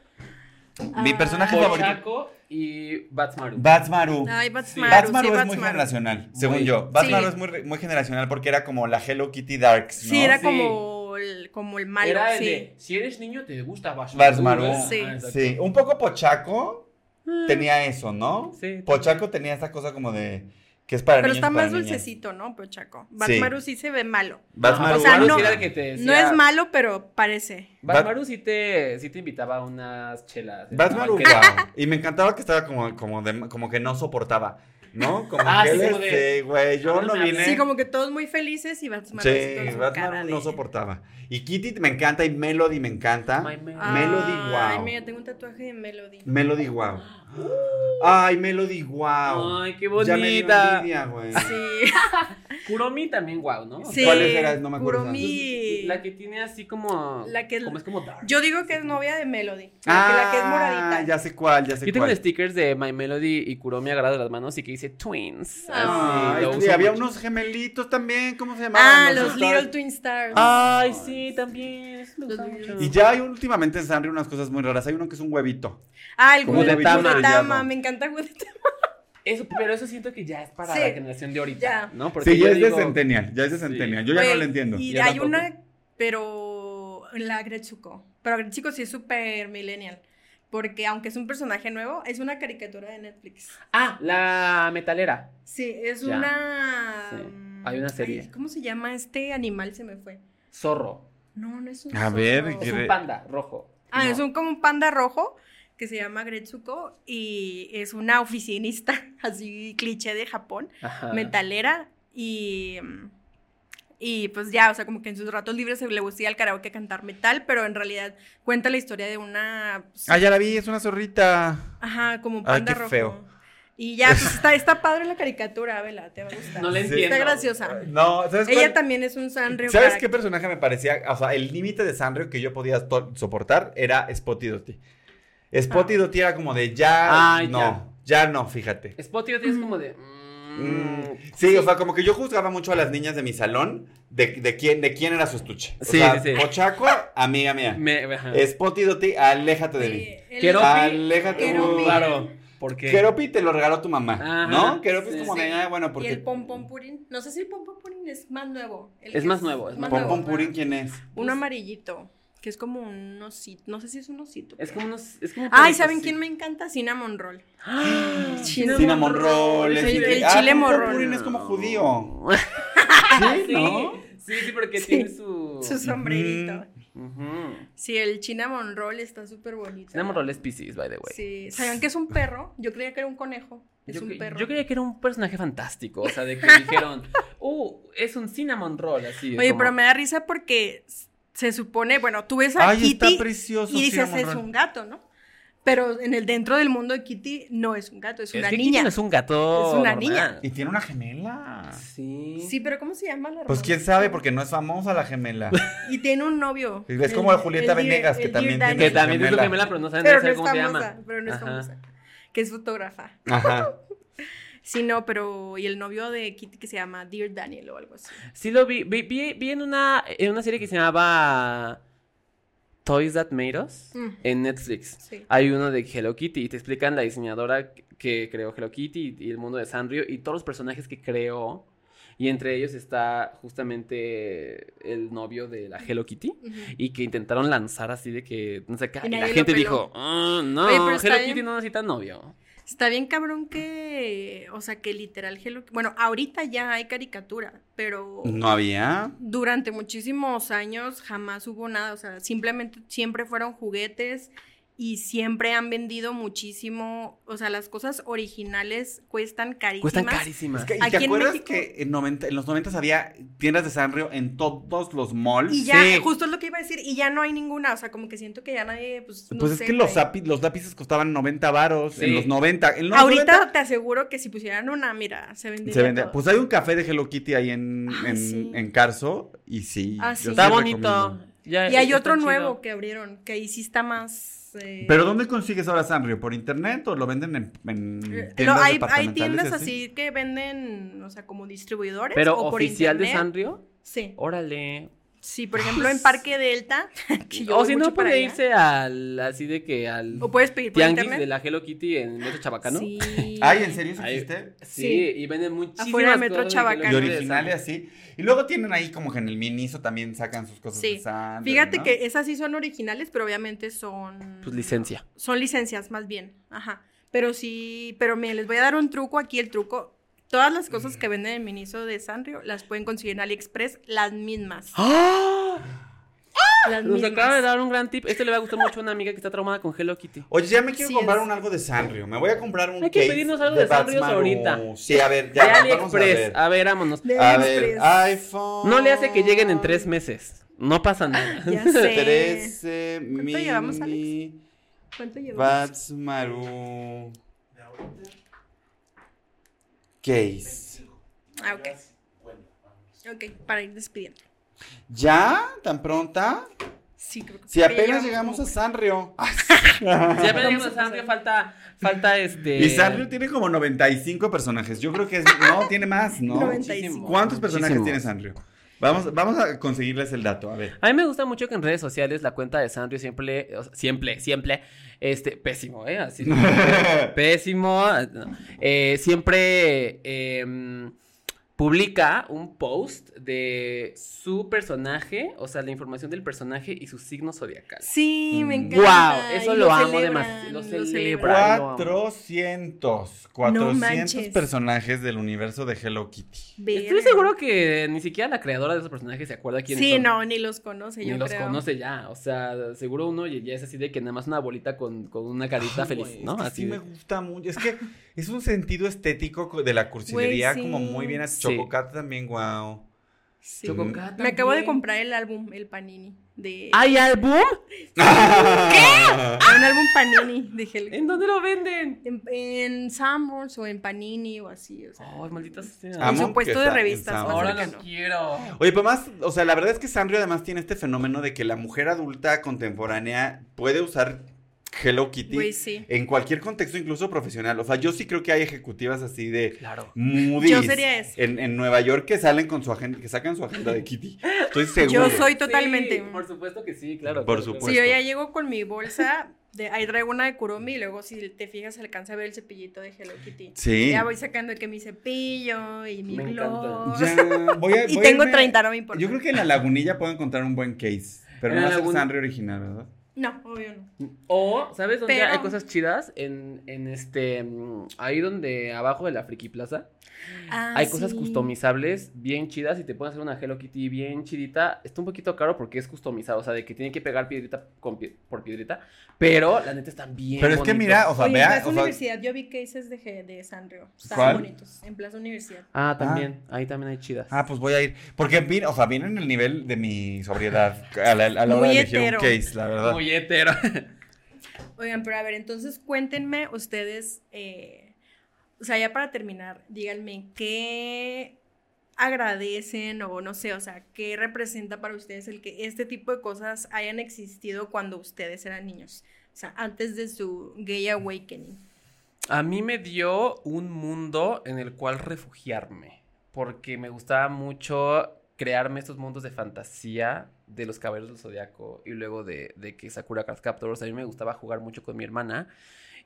Mi Ah. personaje favorito. Pochaco y Batsmaru. Batsmaru. Ay, Sí. Batsmaru, Batsmaru sí, es muy Batsmaru. generacional, según Muy. yo. Batsmaru Sí. es muy, muy generacional porque era como la Hello Kitty Darks, ¿no? Sí, era Sí. como el, como el malo, Era el sí. de, si eres niño te gusta Batsmaru. Batsmaru. Ah. Sí, un poco Pochaco tenía eso, ¿no? Sí. Pochaco tenía esa cosa como de que es para Pero niños está y para más niñas. dulcecito, ¿no, Pochaco? Batsmaru sí se ve malo. Batsmaru, O sea, no- sí era el que te decía- No es malo, pero parece. Batsmaru sí te, sí te invitaba a unas chelas. en Batsmaru, la banqueta. wow. Y me encantaba que estaba como, como, de- como que no soportaba. ¿no? Como Ah, que sí, él como de- este, güey, yo no vine. Sí, como que todos muy felices y Batman Sí, así con su cara Batman de- no soportaba. Y Kitty me encanta y Melody me encanta. My Melody. Melody, Ay, wow. mira, tengo un tatuaje de Melody. Melody, wow. Ay, Melody, wow. Ay, qué Ya me dio bonita. envidia, güey. Sí. Kuromi también, guau, ¿no? sí. ¿Cuáles eran? No me acuerdo. Kuromi. La que tiene así como. La que- Como es como dark. Yo digo que es novia de Melody. La, Ah, que, la que es moradita. ya sé cuál, ya sé Yo tengo cuál. stickers de My Melody y Kuromi agarrados de las manos y que dice twins. Así, lo y uso había mucho. unos gemelitos también, ¿cómo se llamaban? Ah, los? Little Twin Stars. Ay, sí, también. Eso me gusta Los mucho. Y ya hay últimamente en Sanrio unas cosas muy raras. Hay uno que es un huevito. Ah, el de. Gudetama. Me encanta Gudetama. Eso, pero eso siento que ya es para Sí, la generación de ahorita, ya. ¿no? sí, ya es de digo- Centennial, ya es de Sí. Centennial. Yo ya no Güey, lo entiendo. Y hay tampoco. una, pero la Gretsuko. Pero Gretsuko sí es súper millennial. Porque aunque es un personaje nuevo, es una caricatura de Netflix. Ah, la metalera. Sí, es Ya. una. Sí, mm, hay una serie. ay, ¿Cómo se llama este animal? Se me fue. Zorro. No, no es un. A ver, zorro. Es un panda rojo. Ah, No. es un, como un panda rojo que se llama Gretsuko y es una oficinista, así cliché de Japón, Ajá. metalera y. Y pues ya, o sea, como que en sus ratos libres se le gusta ir al karaoke cantar metal, pero en realidad cuenta la historia de una. pues, Ah, ya la vi, es una zorrita. Ajá, como un Ay, panda qué rojo. feo. Y ya, pues está, está padre la caricatura, vela, te va a gustar. No la entiendo. Está graciosa. No, ¿sabes Ella cuál? también es un Sanrio. ¿Sabes qué personaje me parecía? O sea, el límite de Sanrio que yo podía soportar era Spotty Dotty. Spotty Ah. Dotty era como de ya, Ay, no, ya. no, fíjate. Spotty es como de. Mm, mm, sí, o sea, como que yo juzgaba mucho a las niñas de mi salón de, de quién, de quién era su estuche. O Sí, sea, sí, sí. Pochaco, amiga mía. me-. Spotty Dotty, aléjate de mí. el- Keropi. Aléjate. Keropi. Claro. Porque. Keropi te lo regaló tu mamá, Ajá, ¿no? Keropi sí, es como sí. de, ah, bueno, Y porque... el pom pom purín. No sé si el pom pom purín es más nuevo. El Es más nuevo, es más Pom nuevo. Pom Purín, ¿quién es? Un amarillito, que es como un osito. No sé si es un osito. Es como unos. Es como Ay, ¿saben sí. quién me encanta? Cinnamon Roll. Cinnamon Cinnamon roll. El- es- el ah, chile morrón. Purín es como judío. Sí, ¿no? Sí, sí, porque Sí. tiene su. Su sombrerito. Ujú. Sí, el cinnamon roll está súper bonito. Cinnamon Roll es Pisces, by the way. Sí, ¿sabían que es un perro? Yo creía que era un conejo. Es Yo, un perro. yo creía que era un personaje fantástico, o sea, de que dijeron, uh, es un cinnamon roll, así. Oye, como- pero me da risa porque se supone, bueno, tú ves a Ay, Kitty está precioso. y dices es Roll. un gato, ¿no? Pero en el dentro del mundo de Kitty no es un gato, es Es una que Kitty niña. no es un gato. Es una normal. niña. Y tiene una gemela. Sí. Sí, pero ¿cómo se llama la Pues quién sabe, porque no es famosa la gemela. Y tiene un novio. Es como El- Julieta el Venegas, que el también tiene Que también es su gemela. gemela, pero no saben, Pero no es cómo se llama. pero no es Ajá. famosa. Que es fotógrafa. Ajá. Sí, no, pero. Y el novio de Kitty que se llama Dear Daniel o algo así. Sí lo vi, vi, vi, vi en, una, en una serie que se llamaba Toys That Made Us Mm. en Netflix. Sí. Hay uno de Hello Kitty y te explican la diseñadora que creó Hello Kitty y, y el mundo de Sanrio y todos los personajes que creó. Y entre ellos está justamente el novio de la Hello Kitty. Y que intentaron lanzar así de que, no sé qué. Y la gente dijo, "Ah, no, Oye, Hello bien. Kitty no necesita novio. Está bien cabrón que. O sea, que literal Hello Bueno, ahorita ya hay caricatura, pero. ¿No había? Durante muchísimos años jamás hubo nada, o sea, simplemente siempre fueron juguetes y siempre han vendido muchísimo, o sea, las cosas originales cuestan carísimas. Cuestan carísimas. Es que, ¿Y Aquí te en acuerdas México- que en, 90 en los 90 había tiendas de Sanrio en todos los malls? Y ya, Sí. justo es lo que iba a decir, y ya no hay ninguna, o sea, como que siento que ya nadie, pues, no Pues es sé, que los, zapi- los lápices costaban 90 varos Sí. en los 90. En los Ahorita 90 te aseguro que si pusieran una, mira, se vendería se todo. Pues hay un café de Hello Kitty ahí en, Ah, en, sí. en Carso y sí. Ah. Está recomiendo. Ya, y hay otro chido. nuevo que abrieron, que ahí sí está más... eh, ¿Pero dónde consigues ahora Sanrio? ¿Por internet o lo venden en, en eh, tiendas lo- hay, tiendas así que venden, o sea, como distribuidores. Pero o por oficial de internet. Sanrio, Sí. órale. Sí, por ejemplo, en Parque Delta, que yo o si no puede allá. irse al, así de que al O puedes pedir por tianguis internet. de la Hello Kitty en Metro Chabacano. Sí. Ay, ¿en serio existe? Sí, Sí. y venden muchísimas Afuera de Metro cosas de Chabacano. Y originales así. Y luego tienen ahí como que en el Miniso también sacan sus cosas Sí. de Sanrio. Fíjate ¿no? que esas sí son originales, pero obviamente son... Pues licencia. Son licencias más bien, ajá. Pero sí, pero miren, les voy a dar un truco aquí, el truco. Todas las cosas que venden en Miniso de Sanrio las pueden conseguir en AliExpress, las mismas. ¡Ah! Las Nos mismas. acaba de dar un gran tip. Este le va a gustar mucho a una amiga que está traumada con Hello Kitty. Oye, ya me quiero Sí, comprar es- un algo de Sanrio. Me voy a comprar un Hay que case pedirnos algo de Sanrio Batman ahorita. Sí, a ver, De ya vamos a AliExpress. ver. A ver, vámonos. De A AliExpress. ver, iPhone. No le hace que lleguen en tres meses. No pasa nada. Ya sé. 13 ¿Cuánto llevamos, mini ¿Cuánto llevamos? Batsmaru Case. Ah, ok. Ok, para ir despidiendo. ¿Ya? ¿Tan pronta? Sí, creo que Si apenas llegamos a Sanrio. Si apenas llegamos a Sanrio, falta, falta este. Y Sanrio tiene como 95 personajes. Yo creo que es. No, tiene más, ¿no? 95. ¿Cuántos personajes Muchísimos. tiene Sanrio? Vamos, vamos a conseguirles el dato, a ver. A mí me gusta mucho que en redes sociales la cuenta de Sanrio siempre, siempre, siempre, este, pésimo, ¿eh? Así, pésimo. Eh, siempre em, publica un post de su personaje, o sea, la información del personaje y su signo zodiacal. Sí, me Mm. encanta. Guau, eso y lo amo demasiado, lo celebra. 400. 400 manches. personajes del universo de Hello Kitty. Estoy seguro que ni siquiera la creadora de esos personajes se acuerda quiénes Sí, son. no, ni los conoce, Ni yo los creo. conoce ya, o sea, seguro uno ya es así de que nada más una bolita con, con una carita Ay, feliz, ¿no? es que Así sí de- me gusta mucho. Es que es un sentido estético co- de la cursilería sí. como muy bien. Sí. Chococat también, wow. Sí. Chococat Me acabo de comprar el álbum, el Panini. De... ¿Hay álbum? Un álbum Panini de Hello ¿En dónde lo venden? En, en Sanborns o en Panini o así, o sea. Ay, maldita sea. en su puesto de revistas. Ahora los quiero. Oye, pero más, o sea, la verdad es que Sanrio además tiene este fenómeno de que la mujer adulta contemporánea puede usar Hello Kitty sí. en cualquier contexto, incluso profesional. O sea, yo sí creo que hay ejecutivas así de Claro. Moody's Yo sería ese. En, en Nueva York que salen con su agenda, que sacan su agenda de Kitty. Estoy seguro. Yo soy totalmente. Sí, por supuesto que sí, claro. Por claro, supuesto. Si yo ya llego con mi bolsa, de, ahí traigo una de Kuromi y luego si te fijas alcanza a ver el cepillito de Hello Kitty. Sí. Ya voy sacando que mi cepillo y mi Me encanta. gloss. Ya, voy a- Y voy a tengo irme- 30, no me importa. Yo creo que en la lagunilla puedo encontrar un buen case. Pero En no a ser Laguna- Sanrio original, ¿verdad? No, obvio no. O, ¿sabes dónde Pero- hay cosas chidas? En, en este. mm, Ahí donde abajo de la Friki Plaza. Ah, hay cosas customizables bien chidas y te pueden hacer una Hello Kitty bien chidita. Está un poquito caro porque es customizado, o sea, de que tiene que pegar piedrita con pie- por piedrita. Pero la neta están bien. Pero es que mira, o sea, Oye, en vea. Plaza o sea, Universidad yo vi cases de, G- de Sanrio. Están ¿Cuál? bonitos. En Plaza Universidad. Ah, también. Ahí también hay chidas. Ah, pues voy a ir. Porque o sea, vine en el nivel de mi sobriedad a la, a la hora Muy de elegir hetero. un case, la verdad. Muy Oigan, pero a ver, entonces cuéntenme ustedes, eh, o sea, ya para terminar, díganme qué agradecen o no sé, o sea, qué representa para ustedes el que este tipo de cosas hayan existido cuando ustedes eran niños, o sea, antes de su gay awakening. A mí me dio un mundo en el cual refugiarme, porque me gustaba mucho crearme estos mundos de fantasía de los caballeros del zodiaco y luego de, de que Sakura Card Captors. A mí me gustaba jugar mucho con mi hermana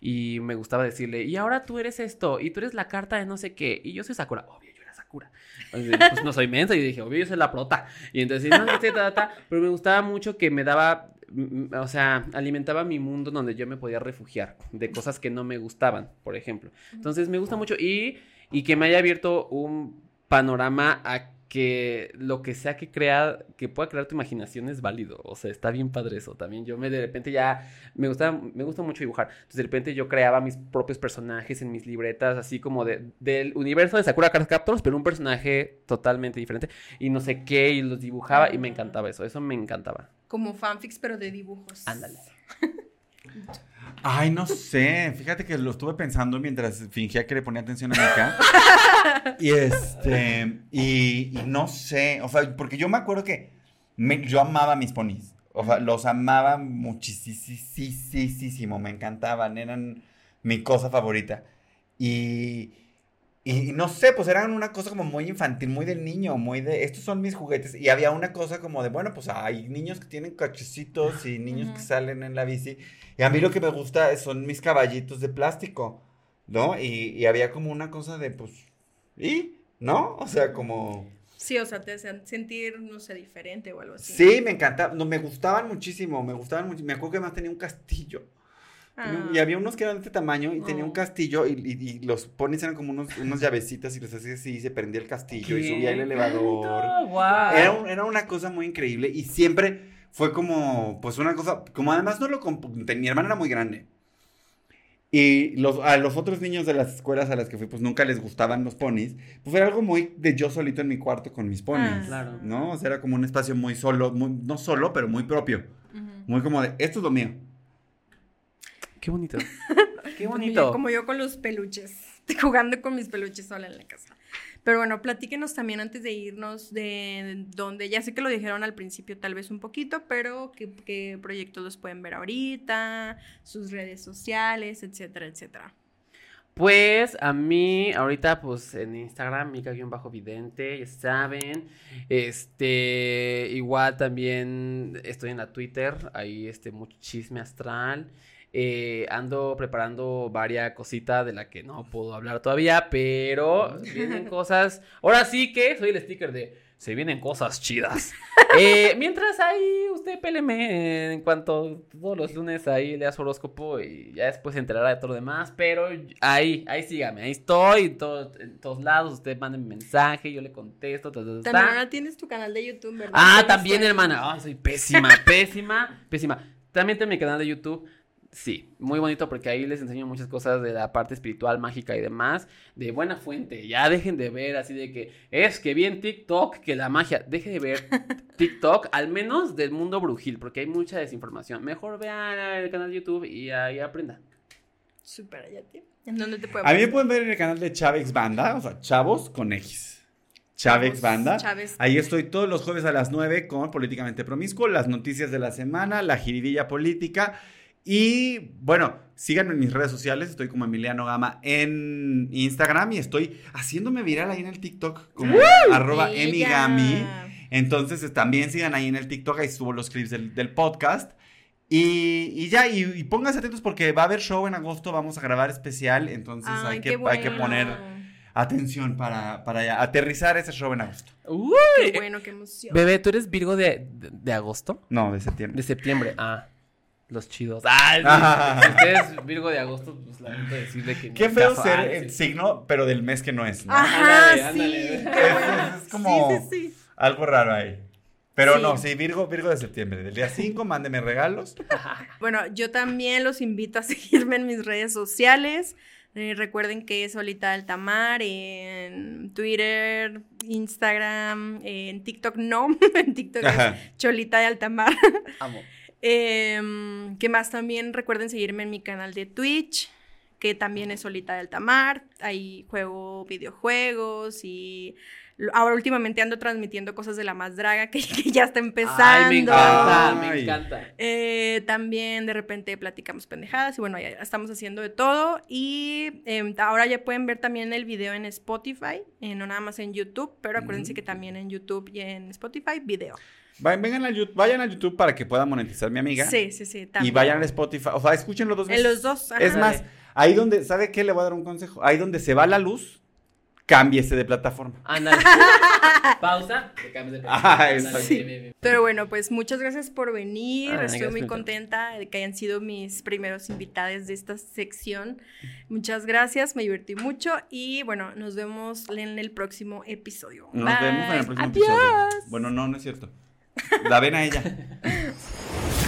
y me gustaba decirle, y ahora tú eres esto, y tú eres la carta de no sé qué, y yo soy Sakura. Obvio, yo era Sakura. Entonces, pues no soy mensa, y dije, obvio, yo soy la prota. Y entonces, no, este, ta, ta, pero me gustaba mucho que me daba, mm, o sea, alimentaba mi mundo donde yo me podía refugiar de cosas que no me gustaban, por ejemplo. Entonces, me gusta mucho y, y que me haya abierto un panorama a que lo que sea que crea, que pueda crear tu imaginación es válido. O sea, está bien padre eso. También yo me de repente ya me gusta, me gusta mucho dibujar. Entonces de repente yo creaba mis propios personajes en mis libretas, así como de, del universo de Sakura Card Captors, pero un personaje totalmente diferente. Y no sé qué, y los dibujaba y me encantaba eso. Eso me encantaba. Como fanfics, pero de dibujos. Ándale. Ay, no sé. Fíjate que lo estuve pensando mientras fingía que le ponía atención a Mika. y este. Y, y no sé. O sea, porque yo me acuerdo que me- yo amaba mis ponis. O sea, los amaba muchísimo. Me encantaban. Eran mi cosa favorita. Y. Y no sé, pues eran una cosa como muy infantil, muy del niño, muy de, estos son mis juguetes. Y había una cosa como de, bueno, pues hay niños que tienen cachecitos y niños que salen en la bici. Y a mí lo que me gusta son mis caballitos de plástico, ¿no? Y, y había como una cosa de, pues, ¿y? ¿No? O sea, como... Sí, o sea, te hacían sentir, no sé, diferente o algo así. Sí, me encantaba, no, me gustaban muchísimo, me gustaban mucho. Me acuerdo que además tenía un castillo. Ah. Y había unos que eran de este tamaño y tenía un Oh. castillo y, y- y los ponis eran como unos, unas llavecitas y los hacía así y se prendía el castillo y subía el ¡Qué elevador. bonito! ¡Guau! Era, un- era una cosa muy increíble y siempre, fue como, pues una cosa, como además no lo, mi hermana era muy grande. Y los, a los otros niños de las escuelas a las que fui, pues nunca les gustaban los ponis. Pues era algo muy de yo solito en mi cuarto con mis ponis. Ah, claro. ¿No? O sea, era como un espacio muy solo, no solo, pero muy propio. Muy como de, esto es lo mío. Qué bonito. Qué bonito. Como yo con los peluches, jugando con mis peluches sola en la casa. Pero bueno, platíquenos también antes de irnos de donde, ya sé que lo dijeron al principio tal vez un poquito, pero qué, proyectos los pueden ver ahorita, sus redes sociales, etcétera, etcétera. Pues a mí, ahorita, pues en Instagram, Mica-Vidente, vidente, ya saben. Este, igual también estoy en la Twitter, ahí este, mucho chisme astral. Eh, ando preparando varias cositas de la que no puedo hablar todavía, pero vienen cosas. Ahora sí que soy el sticker de se vienen cosas chidas. Eh, mientras ahí, usted péleme en cuanto todos los lunes ahí lea su horóscopo y ya después se enterará de todo lo demás. Pero ahí, ahí sígame, ahí estoy en, todos lados. Usted manda un mensaje, yo le contesto. también ahora tienes tu canal de YouTube, ¿verdad? Ah, también, hermana. Ay, soy pésima, pésima, pésima. También tengo mi canal de YouTube. Sí, muy bonito porque ahí les enseño muchas cosas de la parte espiritual, mágica y demás, de buena fuente. Ya dejen de ver así de que es que bien TikTok, que la magia. Deje de ver TikTok, al menos del mundo brujil, porque hay mucha desinformación. Mejor vean el canal de YouTube y ahí aprenda. Súper, allá, ¿En dónde te pueden A mí me pueden ver en el canal de Chávez Banda, o sea, Chavos con X. Chávez Banda. Ahí estoy todos los jueves a las 9 con Políticamente Promiscuo, las noticias de la semana, la jiribilla política y bueno, síganme en mis redes sociales, estoy como Emiliano Gama en Instagram y estoy haciéndome viral ahí en el TikTok como arroba emigami. Entonces también sigan ahí en el TikTok, ahí subo los clips del, podcast. Y, ya, y, pónganse atentos porque va a haber show en agosto, vamos a grabar especial, entonces hay, que, hay que poner atención para, para aterrizar ese show en agosto. Uy, qué bueno, qué emoción. Bebé, ¿tú eres Virgo de, de agosto? No, de septiembre. De septiembre, ah. Los chidos. Ah, si usted es Virgo de agosto, pues lamento decirle que. Qué feo ser el signo, pero del mes que no es, ¿no? Ajá, ándale, Es, como algo raro ahí. Pero no, sí, Virgo, Virgo de septiembre. Del día 5, mándeme regalos. Bueno, yo también los invito a seguirme en mis redes sociales. Eh, recuerden que es Solita Altamar en Twitter, Instagram, en TikTok no, en TikTok es Cholita de Altamar. Amo. Eh, ¿Qué más? También recuerden seguirme en mi canal de Twitch, que también es Solita del Tamar. Ahí juego videojuegos y ahora últimamente ando transmitiendo cosas de la más draga que, ya está empezando. Ay, me encanta, me encanta. Eh, también de repente platicamos pendejadas y bueno, ya estamos haciendo de todo. Y em, ahora ya pueden ver también el video en Spotify, eh, no nada más en YouTube, pero acuérdense que también en YouTube y en Spotify, video. Vengan a YouTube, vayan a YouTube para que pueda monetizar mi amiga. Sí, sí, sí. También. Y vayan a Spotify. O sea, escuchen los dos. En los dos. Es más, ahí donde, ¿sabe qué? Le voy a dar un consejo. Ahí donde se va la luz, cámbiese de plataforma. Ándale. Pausa, te cambies de plataforma. Ah, sí. Pero bueno, pues muchas gracias por venir. Estoy muy contenta de que hayan sido mis primeros invitados de esta sección. Muchas gracias, me divertí mucho y bueno, nos vemos en el próximo episodio. Nos vemos en el próximo episodio. Bueno, no, no es cierto. La ven a ella.